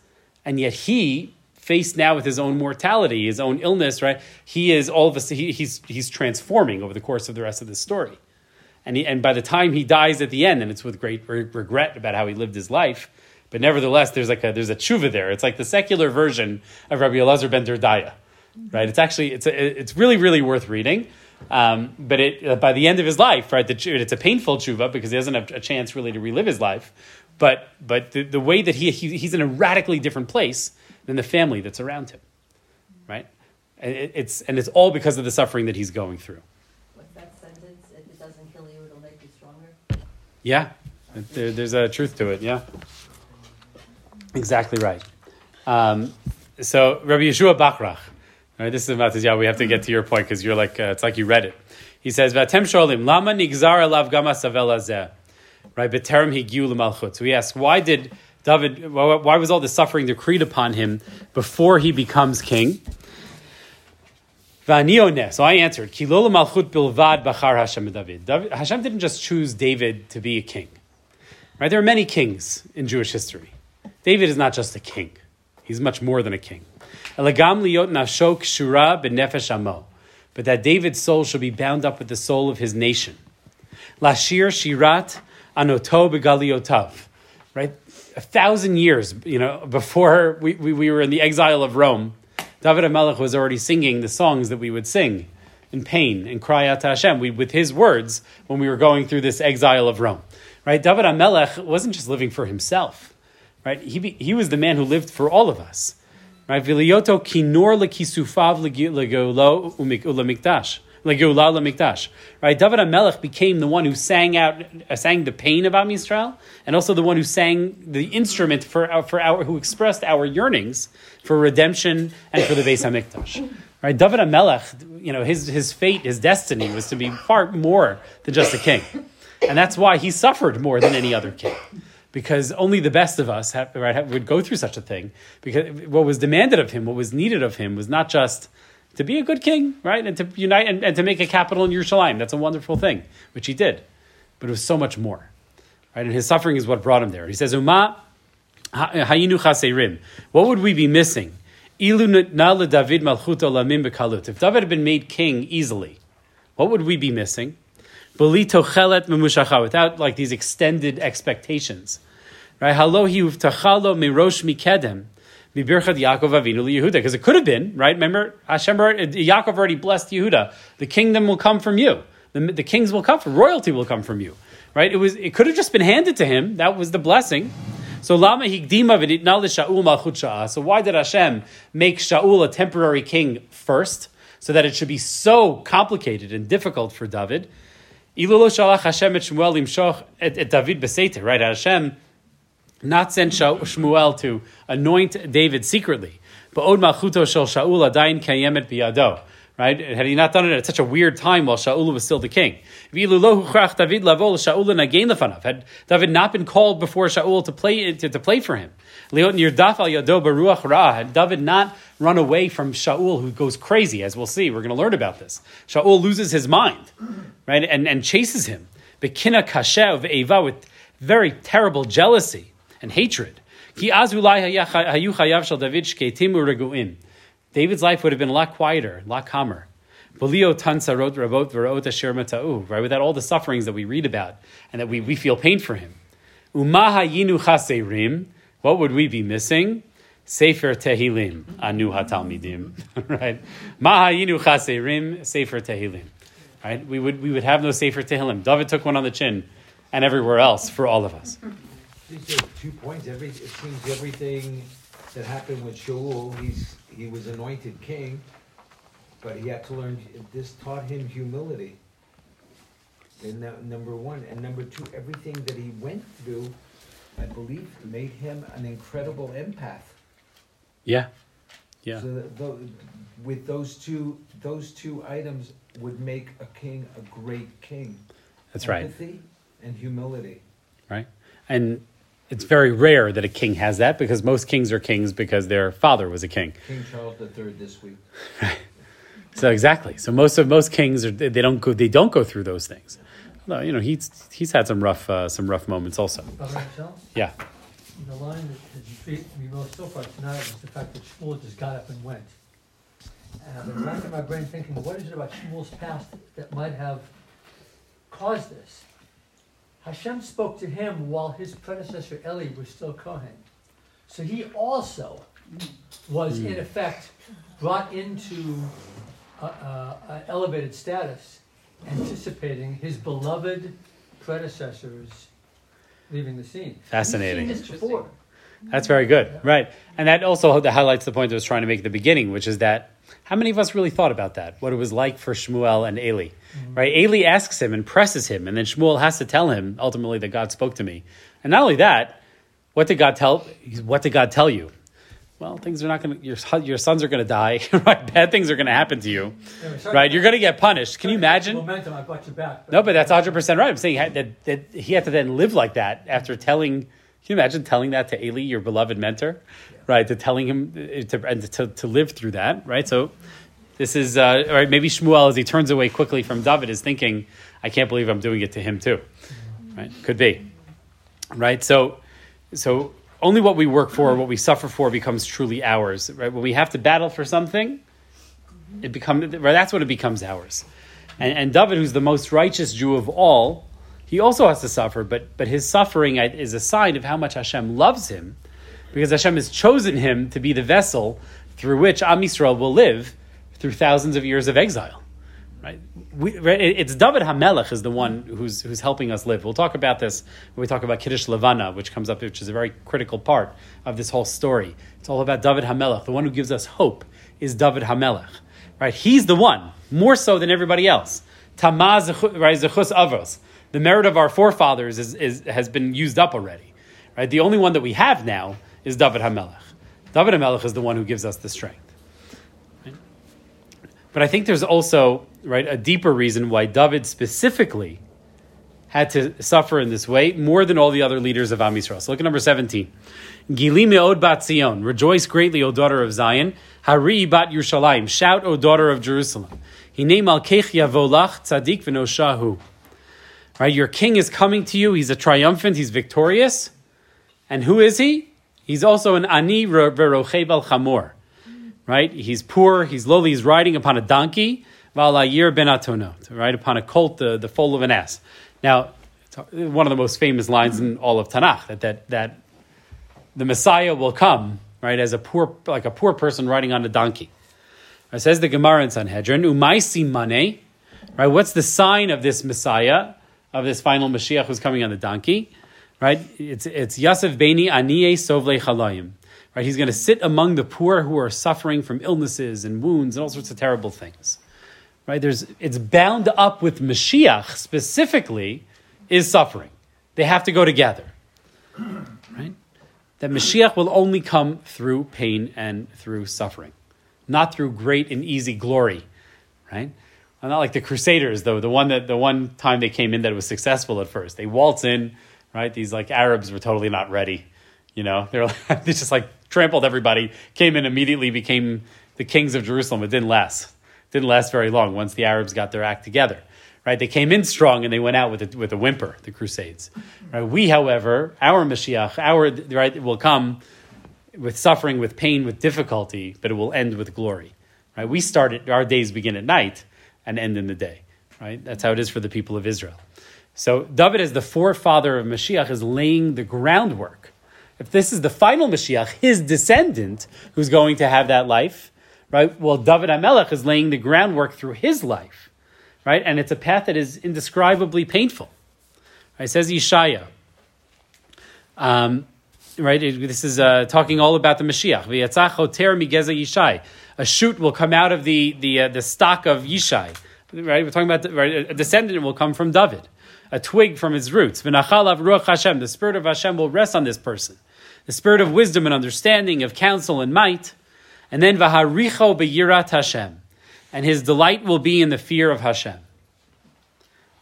And yet he, faced now with his own mortality, his own illness, right? He is all of a he, he's, he's transforming over the course of the rest of the story. And, he, and by the time he dies at the end, and it's with great regret about how he lived his life, but nevertheless, there's like a, there's a tshuva there. It's like the secular version of Rabbi Elazar ben Derdaya, right? It's actually, it's, a, it's really, really worth reading. Um, but it, uh, by the end of his life, right, the, it's a painful tshuva because he doesn't have a chance really to relive his life. But, but the, the way that he, he, he's in a radically different place than the family that's around him, right? It, it's, and it's all because of the suffering that he's going through. What's that sentence? If it doesn't kill you, it'll make you stronger. Yeah, there, there's a truth to it. Yeah, exactly right. Um, so Rabbi Yeshua Bachrach, right, this is about yeah. We have to get to your point because you're like uh, it's like you read it. He says, "Vatem sholim lama nigzar alav gama savel right? but B'terem higiu l'malchut. So we ask, why did David? Why was all the suffering decreed upon him before he becomes king? So I answered, Kilol malchut bilvad bachar Hashem David. Hashem didn't just choose David to be a king. Right? There are many kings in Jewish history. David is not just a king; he's much more than a king. But that David's soul shall be bound up with the soul of his nation. Lashir shirat anoto begaliotav, right? A thousand years, you know, before we, we, we were in the exile of Rome, David HaMelech was already singing the songs that we would sing in pain and cry out to Hashem we, with his words when we were going through this exile of Rome. Right? David HaMelech wasn't just living for himself. Right? He, he was the man who lived for all of us. Right? Vilioto kinor lekisufav. Right? David HaMelech became the one who sang out, uh, sang the pain of Am Yisrael, and also the one who sang the instrument for for our, who expressed our yearnings for redemption and for the Beis Hamikdash. Right? David HaMelech, you know, his, his fate, his destiny was to be far more than just a king. And that's why he suffered more than any other king because only the best of us have, right, would go through such a thing. Because what was demanded of him, what was needed of him, was not just to be a good king, right? And to unite and, and to make a capital in Yerushalayim. That's a wonderful thing, which he did. But it was so much more. Right? And his suffering is what brought him there. He says, Uma hayinu chaserim. What would we be missing? Ilu David malchut olamim bekalut. If David had been made king easily, what would we be missing? Without like these extended expectations. Right? Halo hi mirosh mikedem. Because it could have been right. Remember, Hashem, Yaakov already blessed Yehuda. The kingdom will come from you. The, the kings will come from royalty will come from you. Right? It was. It could have just been handed to him. That was the blessing. So lama. So why did Hashem make Shaul a temporary king first, so that it should be so complicated and difficult for David? Ilulo shalach Hashem et Shmuel imshoch et, David beseter. Right? Hashem not sent Shmuel to anoint David secretly. But od malchuto shel Shaul adayin kayemet biyado. Right? Had he not done it at such a weird time while Shaul was still the king? Had David not been called before Shaul to play to, to play for him? Had David not run away from Shaul, who goes crazy, as we'll see, we're going to learn about this. Shaul loses his mind, right, and, and chases him. With very terrible jealousy and hatred. David's life would have been a lot quieter, a lot calmer. Right? Without all the sufferings that we read about and that we, we feel pain for him. What would we be missing? Sefer Tehillim, anu hatalmidim, right? Right? We would, we would have no Sefer Tehillim. David took one on the chin and everywhere else for all of us. Two points. Every, it seems everything that happened with Shaul, he's, he was anointed king, but he had to learn, this taught him humility. And that, number one, and number two, everything that he went through, I believe, made him an incredible empath. Yeah, yeah. So that with those two, those two items would make a king a great king. That's right. Empathy and humility. right? And it's very rare that a king has that because most kings are kings because their father was a king. King Charles III this week. So exactly. So most of most kings are they don't go they don't go through those things. Although you know he's he's had some rough uh, some rough moments also. Yeah, the line that has intrigued me most so far tonight was the fact that Shmuel just got up and went. And I've been racking my brain thinking, what is it about Shmuel's past that might have caused this? Hashem spoke to him while his predecessor Eli was still Kohen. So he also was in hmm. effect brought into a, a, a elevated status, anticipating his beloved predecessors leaving the scene. Fascinating. This before. that's very good. Right, and that also highlights the point I was trying to make at the beginning, which is that how many of us really thought about that? What it was like for Shmuel and Eli, right? Eli asks him and presses him, and then Shmuel has to tell him ultimately that God spoke to me. And not only that, what did God tell? What did God tell you? Well, things are not going to. Your your sons are going to die. Right, bad things are going to happen to you. Right, you're going to get punished. Can you imagine? Momentum, I brought you back. No, but that's 100 percent right. I'm saying that, that he had to then live like that after telling. Can you imagine telling that to Eli, your beloved mentor, right? To telling him uh, to and to, to live through that, right? So this is uh, all right. Maybe Shmuel, as he turns away quickly from David, is thinking, "I can't believe I'm doing it to him too." Right? Could be, right? So, so only what we work for, what we suffer for, becomes truly ours. Right? When we have to battle for something, it becomes right, that's when it becomes ours. And, and David, who's the most righteous Jew of all, he also has to suffer, but but his suffering uh, is a sign of how much Hashem loves him, because Hashem has chosen him to be the vessel through which Am Yisrael will live through thousands of years of exile. Right? We, right, it's David Hamelech is the one who's who's helping us live. We'll talk about this when we talk about Kiddush Levana, which comes up, which is a very critical part of this whole story. It's all about David Hamelech. The one who gives us hope is David Hamelech. Right? He's the one more so than everybody else. Tamaz right, zechus avos. The merit of our forefathers is, is, has been used up already. Right? The only one that we have now is David Hamelech. David Hamelech is the one who gives us the strength. But I think there's also right a deeper reason why David specifically had to suffer in this way more than all the other leaders of Am Yisrael. So look at number 17. Gili me'od bat Zion. Rejoice greatly, O daughter of Zion. Hari bat Yerushalayim. Shout, O daughter of Jerusalem. Hine malkech yavolach tzadik v'noshahu. Right, your king is coming to you. He's a triumphant. He's victorious. And who is he? He's also an ani v'rochev al chamor right? He's poor, he's lowly, he's riding upon a donkey, Valayir ben atonot, right? Upon a colt, the, the foal of an ass. Now, it's uh, one of the most famous lines in all of Tanakh, that, that, that the Messiah will come right, as a poor, like a poor person riding on a donkey. It says the Gemara in Sanhedrin, Umaisi mane, right? What's the sign of this Messiah, of this final Mashiach who's coming on the donkey? Right? It's it's Yasef Beni Aniye Sovle Chalayim. Right? He's going to sit among the poor who are suffering from illnesses and wounds and all sorts of terrible things. Right? There's it's bound up with Mashiach specifically is suffering. They have to go together. Right? That Mashiach will only come through pain and through suffering, not through great and easy glory. Right? And not like the Crusaders, though. The one that the one time they came in that was successful at first. They waltz in, right? These like Arabs were totally not ready. You know, they're like, they just like trampled everybody. Came in immediately, became the kings of Jerusalem. It didn't last. Didn't last very long. Once the Arabs got their act together, right? They came in strong and they went out with a, with a whimper. The Crusades. Right? We, however, our Mashiach, our right, will come with suffering, with pain, with difficulty, but it will end with glory. Right? We start it, our days begin at night and end in the day. Right? That's how it is for the people of Israel. So David, as the forefather of Mashiach, is laying the groundwork. If this is the final Mashiach, his descendant, who's going to have that life, right? Well, David HaMelech is laying the groundwork through his life, right? And it's a path that is indescribably painful. It says Yeshaya. Um, right? This is uh, talking all about the Mashiach. A shoot will come out of the the uh, the stock of Yishai. Right? We're talking about the, right? a descendant will come from David. A twig from his roots. Ruach Hashem. The spirit of Hashem will rest on this person. The spirit of wisdom and understanding, of counsel and might. And then v'haricho beyirat Hashem. And his delight will be in the fear of Hashem.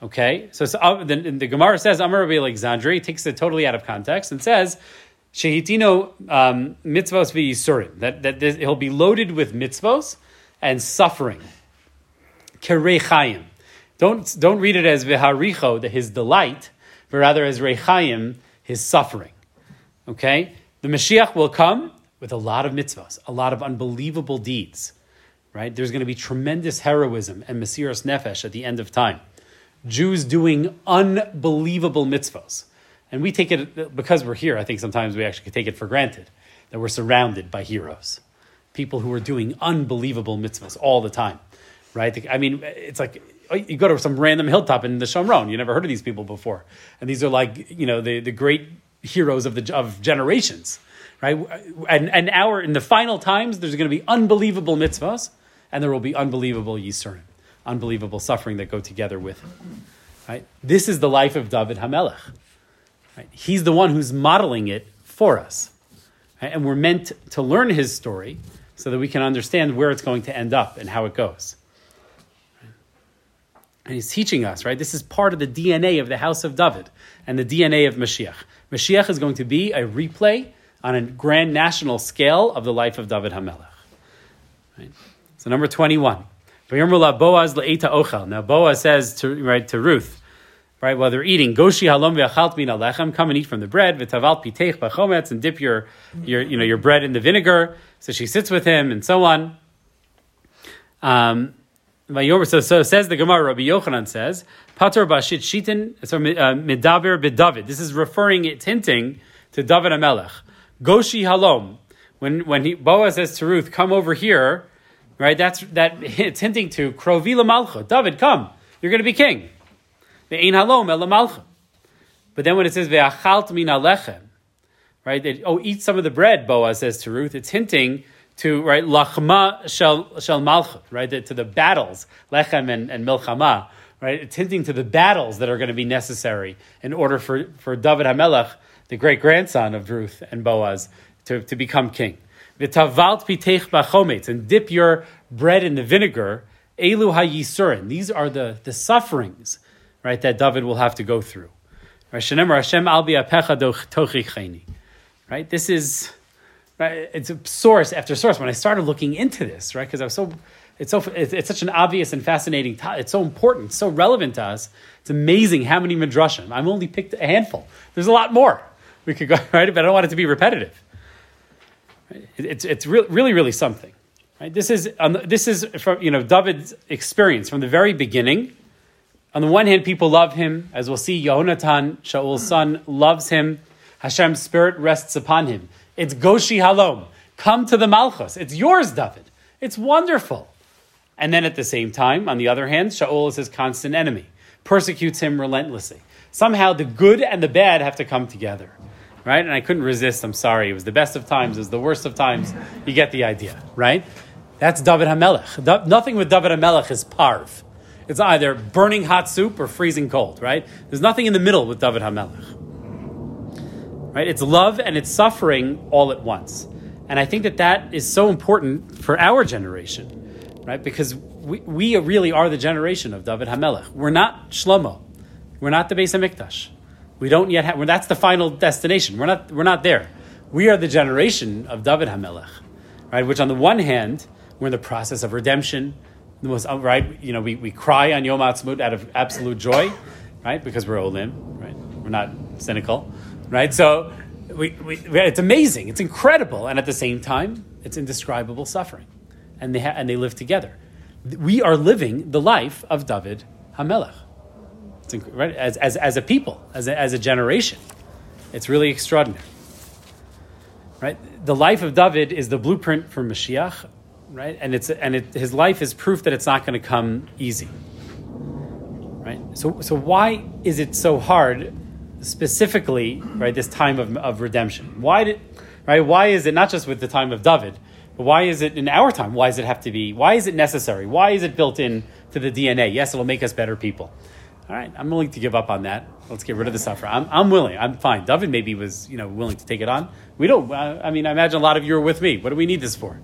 Okay, so, so uh, the, the Gemara says Amar Rabbi Alexandri takes it totally out of context and says Shehitino um, mitzvos v'yisurim that that this, he'll be loaded with mitzvos and suffering. Kerechayim. Don't don't read it as v'haricho, that his delight, but rather as rechayim, his suffering. Okay, the Mashiach will come with a lot of mitzvos, a lot of unbelievable deeds. Right, there's going to be tremendous heroism and mesiras nefesh at the end of time. Jews doing unbelievable mitzvahs. And we take it, because we're here, I think sometimes we actually take it for granted that we're surrounded by heroes. People who are doing unbelievable mitzvahs all the time, right? I mean, it's like oh, you go to some random hilltop in the Shomron, you never heard of these people before. And these are like, you know, the, the great heroes of, the, of generations, right? And, and our, in the final times, there's going to be unbelievable mitzvahs and there will be unbelievable yisurim unbelievable suffering that go together with it. Right? This is the life of David Hamelech. Right? He's the one who's modeling it for us. Right? And we're meant to learn his story so that we can understand where it's going to end up and how it goes. And he's teaching us, right? This is part of the DNA of the house of David and the DNA of Mashiach. Mashiach is going to be a replay on a grand national scale of the life of David Hamelech. Right? So number 21. Boaz. Now Boaz says to right to Ruth, right while they're eating, Goshi halom ve'achalt min alechem, come and eat from the bread, v'tavalt pitech b'chometz, and dip your your you know your bread in the vinegar. So she sits with him and so on. Um, so, so says the Gemara. Rabbi Yochanan says, "Pater bashit shitin." So uh, midaber b'David. This is referring, it's hinting to David Amelech. Goshi halom. When when he, Boaz says to Ruth, "Come over here," right? That's that it's hinting to Krovila Malcha. David, come, you're going to be king. The Halom El Malcha. But then when it says Ve'achalt min alechem, right? Oh, eat some of the bread. Boaz says to Ruth. It's hinting to right lachma shel shel malchut, right? To the battles, lechem and, and milchama, right? It's hinting to the battles that are going to be necessary in order for, for David Hamelech, the great grandson of Ruth and Boaz, to, to become king. And dip your bread in the vinegar. Elu hayisurin. These are the, the sufferings, right, that David will have to go through. Right? This is, right, it's a source after source. When I started looking into this, right, because I was so, it's so, it's, it's, such an obvious and fascinating, it's so important, so relevant to us. It's amazing how many midrashim. I've only picked a handful. There's a lot more we could go, right, but I don't want it to be repetitive. It's, it's re- really, really something. Right? This is, um, this is from you know, David's experience from the very beginning. On the one hand, people love him. As we'll see, Yehonatan, Shaul's son, loves him. Hashem's spirit rests upon him. It's Goshi Halom. Come to the Malchus. It's yours, David. It's wonderful. And then at the same time, on the other hand, Shaul is his constant enemy, persecutes him relentlessly. Somehow the good and the bad have to come together. Right? And I couldn't resist. I'm sorry. It was the best of times, it was the worst of times. You get the idea, right? That's David HaMelech. Nothing with David HaMelech is parv. It's either burning hot soup or freezing cold, right? There's nothing in the middle with David HaMelech. Right? It's love and it's suffering all at once. And I think that that is so important for our generation, right? Because we, we really are the generation of David HaMelech. We're not Shlomo. We're not the Beis HaMikdash. We don't yet have, well, that's the final destination. We're not, we're not there. We are the generation of David HaMelech, right? Which on the one hand, we're in the process of redemption. Uh, right? You know, we, we cry on Yom Ha'atzmaut out of absolute joy, right? Because we're Olim, right? We're not cynical, right? So we, we, it's amazing. It's incredible. And at the same time, it's indescribable suffering. And they, ha- and they live together. We are living the life of David HaMelech. Inc- right? as, as, as a people, as a, as a generation. It's really extraordinary. Right? The life of David is the blueprint for Mashiach, right? And, it's, and it, his life is proof that it's not going to come easy. Right? So, so why is it so hard specifically, right, this time of, of redemption? Why did, right, why is it not just with the time of David, but why is it in our time? Why does it have to be, why is it necessary? Why is it built in to the DNA? Yes, it'll make us better people. All right, I'm willing to give up on that. Let's get rid of the suffering. I'm, I'm willing. I'm fine. David maybe was, you know, willing to take it on. We don't, I mean, I imagine a lot of you are with me. What do we need this for?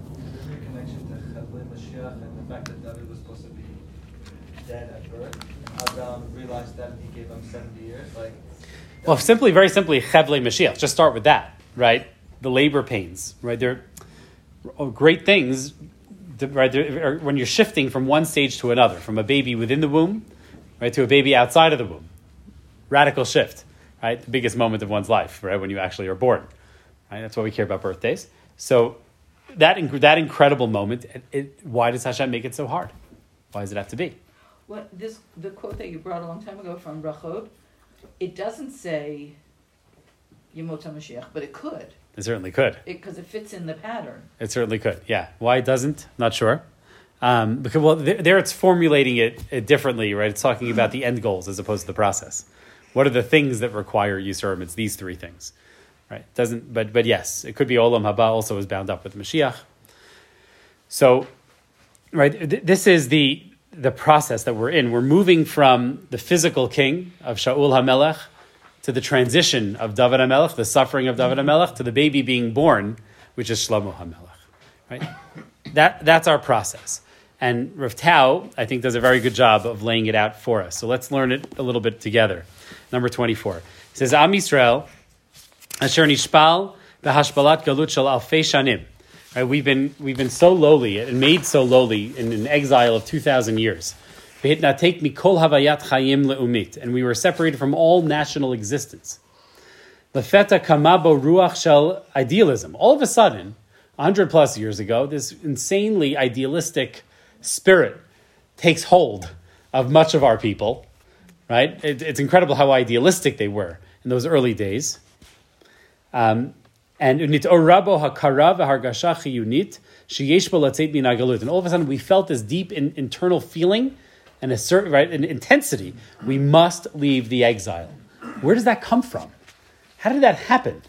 Your connection to Chevlei Mashiach and the fact that David was supposed to be dead at birth. Adam realized that and he gave him 70 years. Like, Well, simply, very simply, Chevle Mashiach. Just start with that, right? The labor pains, right? They're oh, great things, right? They're, when you're shifting from one stage to another, from a baby within the womb, right, to a baby outside of the womb. Radical shift, right? The biggest moment of one's life, right? When you actually are born, right? That's why we care about birthdays. So that inc- that incredible moment, it, it, why does Hashem make it so hard? Why does it have to be? What this the quote that you brought a long time ago from Brachot, it doesn't say Yemot HaMashiach, but it could, It certainly could. because it, fits in the pattern. It certainly could. Yeah. Why it doesn't? Not sure. Um, because well, there, there it's formulating it, it differently, right? It's talking about the end goals as opposed to the process. What are the things that require Yisurim? It's these three things, right? Doesn't, but but yes, it could be Olam Haba also is bound up with Mashiach. So, right, th- this is the the process that we're in. We're moving from the physical king of Shaul Hamelech to the transition of David Hamelech, the suffering of David mm-hmm. Hamelech, to the baby being born, which is Shlomo Hamelech. Right? That, that's our process. And Rav Tau, I think, does a very good job of laying it out for us. So let's learn it a little bit together. Number 24. It says, Am Yisrael, Asher Nishpal, Behashbalat Galut Shal Alfei Shanim. Right, we've been we've been so lowly and made so lowly in an exile of two thousand years. take mikol havayat chayim leumit, and we were separated from all national existence. Lefeta kamabo ruach shel idealism. All of a sudden, hundred plus years ago, this insanely idealistic spirit takes hold of much of our people. Right? It, it's incredible how idealistic they were in those early days. Um, and rabo hakara v'hargasha chiyunit sheyesh bo latzeit min hagalut. And all of a sudden, we felt this deep in, internal feeling and a certain right an intensity. We must leave the exile. Where does that come from? How did that happen?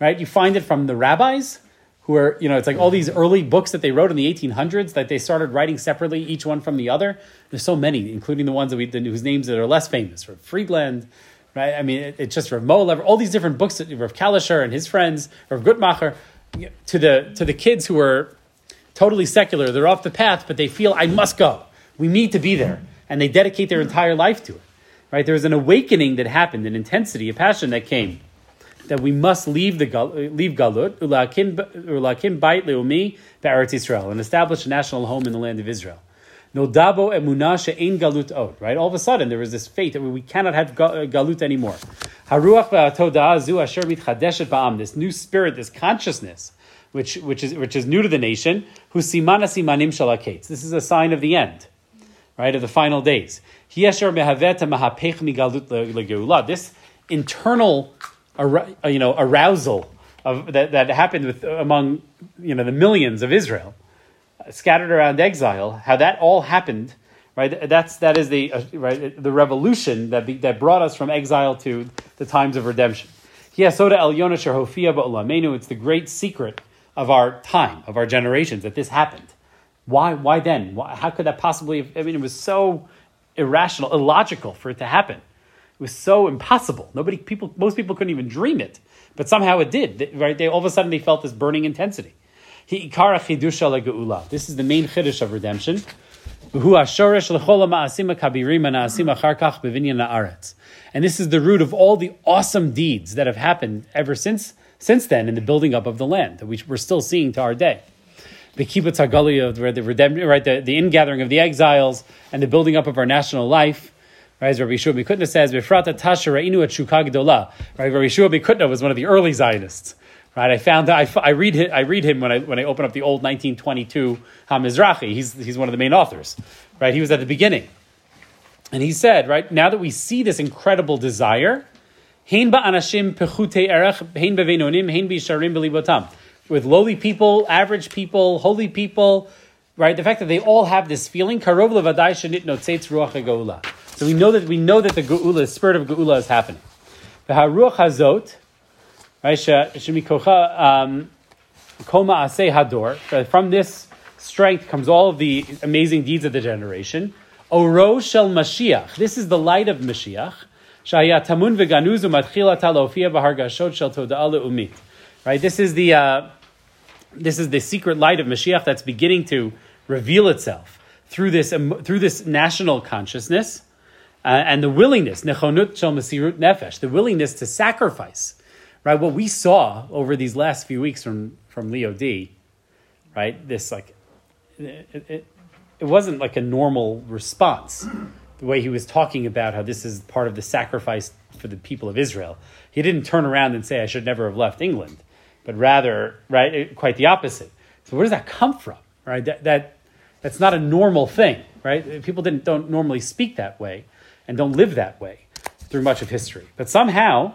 Right? You find it from the rabbis who are, you know, it's like all these early books that they wrote in the 1800s that they started writing separately, each one from the other. There's so many, including the ones that we, whose names that are less famous, for Friedland, right? I mean, it, it's just Rav Molev, all these different books, Rav Kalisher and his friends, Rav Gutmacher, to the to the kids who are totally secular. They're off the path, but they feel I must go. We need to be there, and they dedicate their entire life to it. Right? There was an awakening that happened, an intensity, a passion that came. That we must leave the leave galut ulakim bait leumi be'eretz Yisrael and establish a national home in the land of Israel. Nodabo emunah she'ein galut od. Right? All of a sudden, there was this fate that we cannot have galut anymore. Haruach v'atodah zu asher mitchadeshet ba'am. This new spirit, this consciousness, which which is which is new to the nation. Husimana simanim shalaketz. This is a sign of the end, right? Of the final days. Hiesher mehavet mahapech migalut legeula. This internal, you know, arousal of that, that happened with among you know the millions of Israel uh, scattered around exile, how that all happened, right? That's that is the uh, right the revolution that be, that brought us from exile to the times of redemption. Hiyasoda el ba'olamenu. It's the great secret of our time, of our generations, that this happened. Why? Why then? Why, how could that possibly? Have, I mean, it was so irrational, illogical for it to happen. It was so impossible. Nobody, people, most people couldn't even dream it, but somehow it did. Right? They all of a sudden they felt this burning intensity. This is the main chiddush of redemption. And this is the root of all the awesome deeds that have happened ever since since then in the building up of the land that we, we're still seeing to our day the kibbutz hagalia, where the redemption, right, the, the ingathering of the exiles and the building up of our national life. Right, as Rabbi Yeshua Bikutna says, "Befrata tasha re'inu at shukah gedola." Right, Rabbi Yeshua Bikutna was one of the early Zionists. Right, I found I, I read I read him when I when I open up the old 1922 Hamizrahi. He's he's one of the main authors. Right, he was at the beginning, and he said, right now that we see this incredible desire. With lowly people, average people, holy people, right? The fact that they all have this feeling, karov levadai shenit ruach geula. So we know that we know that the geula, the spirit of geula, is happening. The haruach hazot, right? Um. From this strength comes all of the amazing deeds of the generation. Oro shel Mashiach. This is the light of Mashiach. Shaya tamun v'ganuzu matchila talofia b'hargashot shel toda'ah le'umit. Right. This is the uh, this is the secret light of Mashiach that's beginning to reveal itself through this through this national consciousness uh, and the willingness nechonut shel nefesh, the willingness to sacrifice. Right. What we saw over these last few weeks from from Leo Dee. Right. This like it, it, it wasn't like a normal response. The way he was talking about how this is part of the sacrifice for the people of Israel. He didn't turn around and say, I should never have left England, but rather, right, it- quite the opposite. So where does that come from? Right? That, that that's not a normal thing, right? People didn't don't normally speak that way and don't live that way through much of history. But somehow,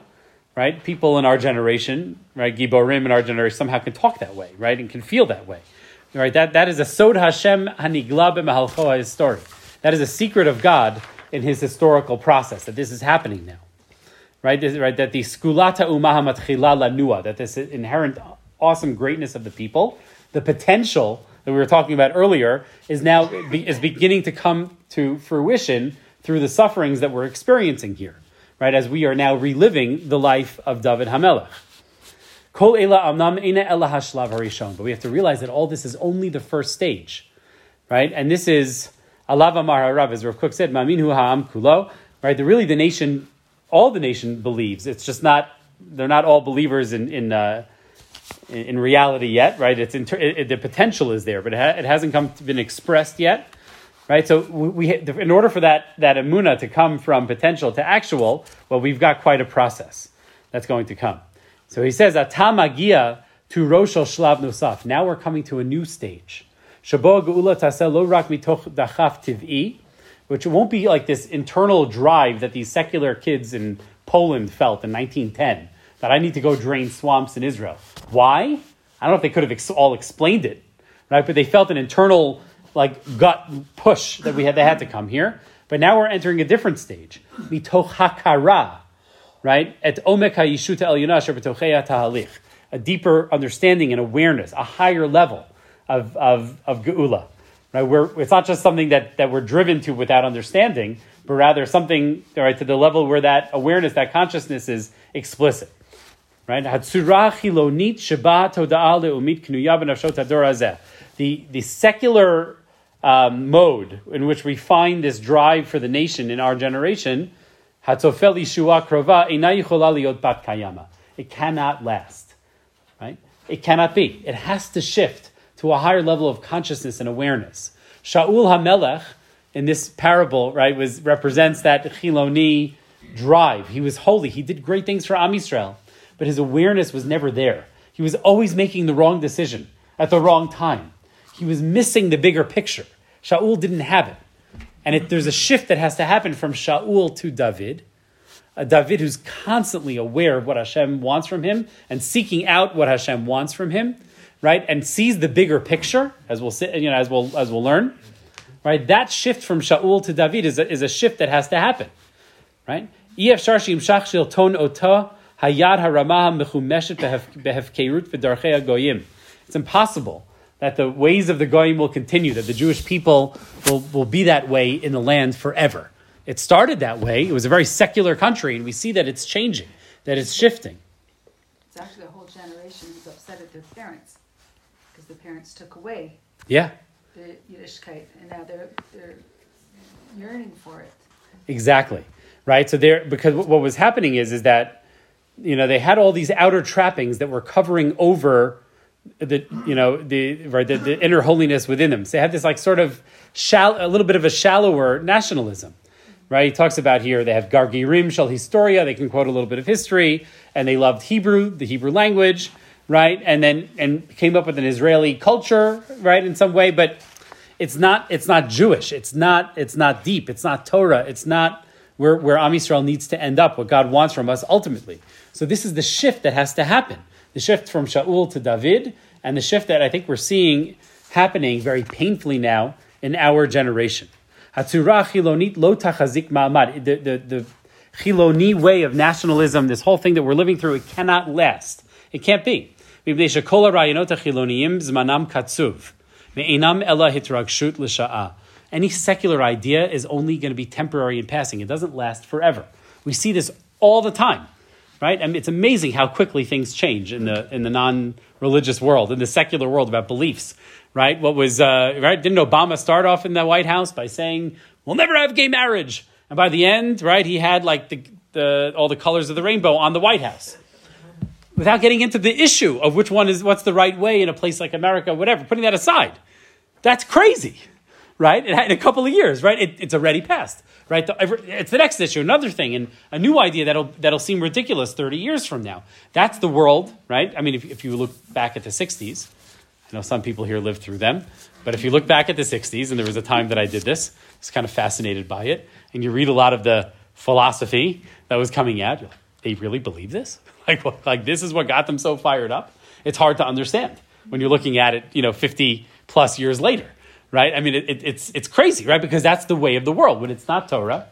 right, people in our generation, right, Giborim in our generation somehow can talk that way, right, and can feel that way. Right? That that is a Sod Hashem Hanigla b'Mahalcho story. That is a secret of God in his historical process, that this is happening now right? This, right that the skulata umaha matchila lanua, that this inherent awesome greatness of the people, the potential that we were talking about earlier, is now is beginning to come to fruition through the sufferings that we're experiencing here, right? As we are now reliving the life of David Hamelech. Kol ela amnam ela hashlav harishon. But we have to realize that all this is only the first stage, right? And this is alav amar harav, as Rav Kook said, maminu ha'am kulo, right? The, really, the nation, all the nation believes. It's just not they're not all believers in in uh, in, in reality yet, right? It's inter- it, it- the potential is there, but it, ha- it hasn't come been expressed yet, right? So we, in order for that that emuna to come from potential to actual, well, we've got quite a process that's going to come. So he says, "Atamagia to roshel shlav nosaf." Now we're coming to a new stage. Shabo geula taseh lo rak mitoch dachaf tiv'i, which won't be like this internal drive that these secular kids in Poland felt in 1910 that I need to go drain swamps in Israel. Why? I don't know if they could have all explained it, right? But they felt an internal like gut push that we had they had to come here. But now we're entering a different stage. Mitoch hakara, right? At omek hayishuta el b'tocheya tahalich, a deeper understanding and awareness, a higher level of of of geula, right? Where it's not just something that that we're driven to without understanding, but rather something right to the level where that awareness, that consciousness is explicit, right? The the secular um, mode in which we find this drive for the nation in our generation. It cannot last, right? It cannot be. It has to shift to a higher level of consciousness and awareness. Shaul Hamelech in this parable, right, was represents that Chiloni drive. He was holy. He did great things for Am Yisrael, but his awareness was never there. He was always making the wrong decision at the wrong time. He was missing the bigger picture. Shaul didn't have it. And there's a shift that has to happen from Shaul to David, a David who's constantly aware of what Hashem wants from him and seeking out what Hashem wants from him, right? And sees the bigger picture, as we'll see, you know, as we'll as we'll learn, right? That shift from Shaul to David is a, is a shift that has to happen, right? EF Sharshim Shachshil Ton Ota Hayad Haramaha Mechumeshet Behefkerut V'Darchei Goyim. It's impossible that the ways of the Goyim will continue, that the Jewish people will, will be that way in the land forever. It started that way. It was a very secular country, and we see that it's changing, that it's shifting. It's actually a whole generation who's upset at their parents because the parents took away Yeah, the Yiddishkeit and now they're they're yearning for it. exactly. Right? So there, because what was happening is, is that, you know, they had all these outer trappings that were covering over the, you know, the, right, the, the inner holiness within them. So they have this like sort of shallow, a little bit of a shallower nationalism. right? He talks about here they have Gargirim Shal Historia, they can quote a little bit of history, and they loved Hebrew, the Hebrew language, right? And then and came up with an Israeli culture, right, in some way, but it's not it's not Jewish. It's not it's not deep. It's not Torah. It's not where, where Am Yisrael needs to end up, what God wants from us ultimately. So this is the shift that has to happen the shift from Shaul to David, and the shift that I think we're seeing happening very painfully now in our generation. Chilonit lo tachazik ma'amad. The, the, the chiloni way of nationalism, this whole thing that we're living through, it cannot last. It can't be. Any secular idea is only going to be temporary and passing. It doesn't last forever. We see this all the time right? I mean, it's amazing how quickly things change in the in the non-religious world, in the secular world about beliefs, right? What was uh, right? Didn't Obama start off in the White House by saying we'll never have gay marriage, and by the end, right, he had like the, the all the colors of the rainbow on the White House without getting into the issue of which one is what's the right way in a place like America, whatever, putting that aside. That's crazy, right? In a couple of years, right? It, it's already passed, right? The- It's the next issue, another thing, and a new idea that'll, that'll seem ridiculous 30 years from now. That's the world, right? I mean, if, if you look back at the 60s, I know some people here lived through them, but if you look back at the 60s, and there was a time that I did this, I was kind of fascinated by it, and you read a lot of the philosophy that was coming out, like, they really believe this? Like, what- like this is what got them so fired up? It's hard to understand when you're looking at it, you know, 50 plus years later, right? I mean, it, it, it's, it's crazy, right? Because that's the way of the world. When it's not Torah,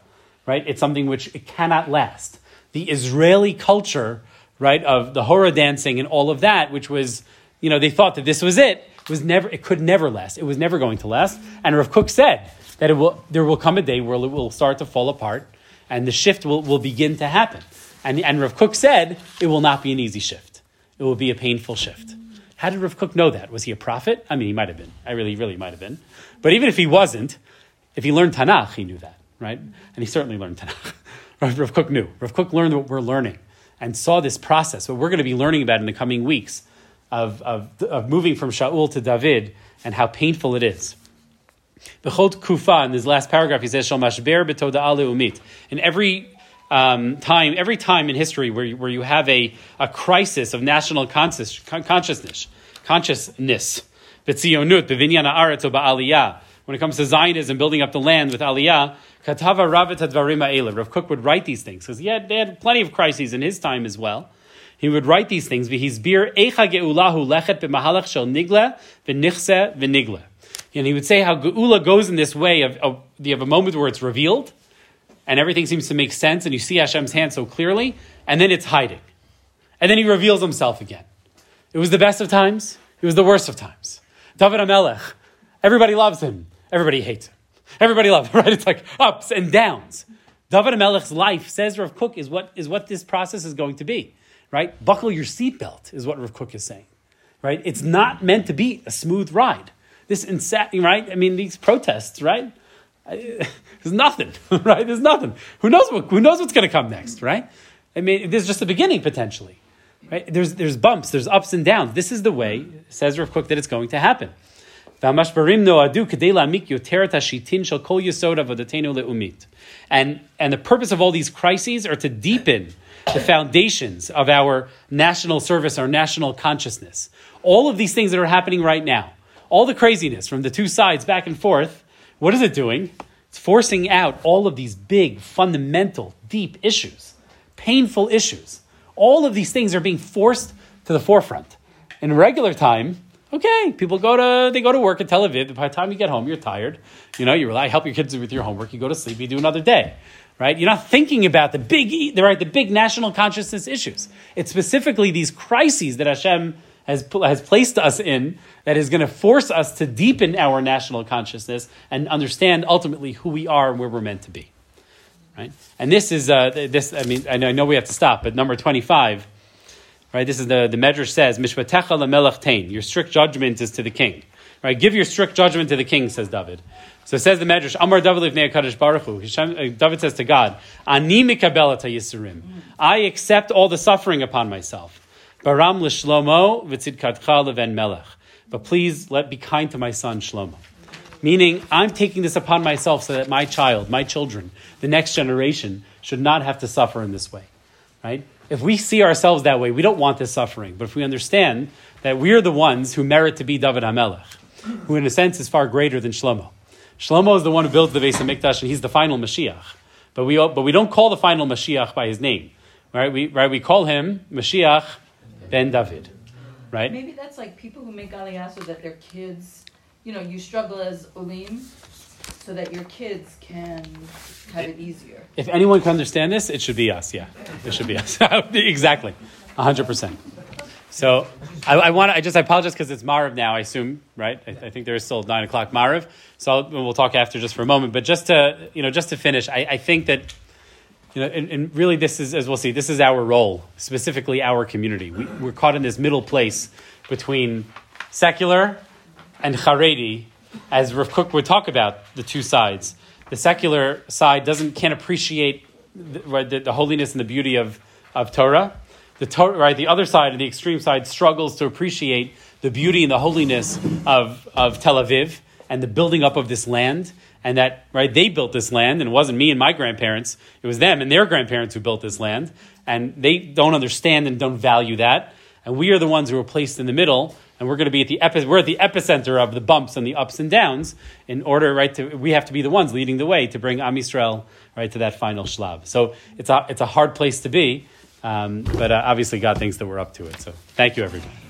right? It's something which it cannot last. The Israeli culture, right, of the hora dancing and all of that, which was, you know, they thought that this was it, was never, it could never last. It was never going to last. And Rav Kook said that it will, there will come a day where it will start to fall apart and the shift will, will begin to happen. And, and Rav Kook said it will not be an easy shift. It will be a painful shift. How did Rav Kook know that? Was he a prophet? I mean, he might have been. I really, really might have been. But even if he wasn't, if he learned Tanakh, he knew that, right? And he certainly learned Tanakh. Rav Kook knew. Rav Kook learned what we're learning and saw this process, what we're going to be learning about in the coming weeks of, of, of moving from Shaul to David and how painful it is. Bechot Kufa, in his last paragraph, he says, Shal mashber b'toda'ah le'umit. In every um, time, every time in history where you, where you have a, a crisis of national conscious, con- consciousness, consciousness, b'tzionut, b'vinyan ha'aretz o ba'aliyah, when it comes to Zionism, building up the land with aliyah, katava ravet hadvarim ha'ela. Rav Kook would write these things, because he had, they had plenty of crises in his time as well. He would write these things, v'his bir eicha geulahu lechet b'mahalach shel nigle v'nichse v'nigle. And he would say how Geula goes in this way of, of you have a moment where it's revealed, and everything seems to make sense, and you see Hashem's hand so clearly, and then it's hiding. And then he reveals himself again. It was the best of times, it was the worst of times. David HaMelech, everybody loves him, everybody hates him. Everybody loves him, right? It's like ups and downs. David HaMelech's life, says Rav Kook, is what, is what this process is going to be, right? Buckle your seatbelt, is what Rav Kook is saying, right? It's not meant to be a smooth ride. This insa- right? I mean, these protests, right? There's nothing, right? There's nothing. Who knows what? Who knows what's going to come next, right? I mean, this is just the beginning potentially, right? There's there's bumps, there's ups and downs. This is the way says Rav Kook that it's going to happen. And and the purpose of all these crises are to deepen the foundations of our national service, our national consciousness. All of these things that are happening right now, all the craziness from the two sides back and forth what is it doing? It's forcing out all of these big, fundamental, deep issues painful issues. All of these things are being forced to the forefront. In regular time, okay, people go to they go to work in Tel Aviv. By the time you get home, you're tired. You know, you rely, help your kids with your homework. You go to sleep. You do another day, right? You're not thinking about the big, the right, the big national consciousness issues. It's specifically these crises that Hashem has has placed us in that is going to force us to deepen our national consciousness and understand ultimately who we are and where we're meant to be, right? And this is uh, this. I mean, I know, I know we have to stop, but number twenty-five. Right, this is the the Medrash says, "Mishpatecha lemelech tein." Your strict judgment is to the king. Right, give your strict judgment to the king, says David. So says the Medrash, Amar David Baruch. Uh, David says to God, "Ani mikabel et hayisurim." I accept all the suffering upon myself. Baram melech. But please let be kind to my son Shlomo. Meaning, I'm taking this upon myself so that my child, my children, the next generation should not have to suffer in this way. Right? If we see ourselves that way, we don't want this suffering. But if we understand that we are the ones who merit to be David HaMelech, who in a sense is far greater than Shlomo. Shlomo is the one who built the Beis HaMikdash, and he's the final Mashiach. But we, but we don't call the final Mashiach by his name. Right? We, right? we call him Mashiach ben David. Right? Maybe that's like people who make aliyah so that their kids, you know, you struggle as olim, so that your kids can have it easier. If anyone can understand this, it should be us. Yeah, it should be us. exactly, hundred percent. So I, I want. I just I apologize because it's Maariv now. I assume, right? I, I think there is still nine o'clock Maariv. So I'll, we'll talk after just for a moment. But just to you know, just to finish, I, I think that you know, and, and really, this is as we'll see. This is our role, specifically our community. We, we're caught in this middle place between secular and Haredi, as Rav Kook would talk about the two sides. The secular side doesn't can't appreciate the, right, the, the holiness and the beauty of, of Torah. The Torah, right, the other side, the extreme side, struggles to appreciate the beauty and the holiness of, of Tel Aviv and the building up of this land. And that, right, they built this land, and it wasn't me and my grandparents. It was them and their grandparents who built this land. And they don't understand and don't value that. And we are the ones who are placed in the middle, and we're going to be at the epi- we're at the epicenter of the bumps and the ups and downs. In order, right, to we have to be the ones leading the way to bring Am Yisrael right to that final shlav. So it's a it's a hard place to be, um, but uh, obviously God thinks that we're up to it. So thank you, everybody.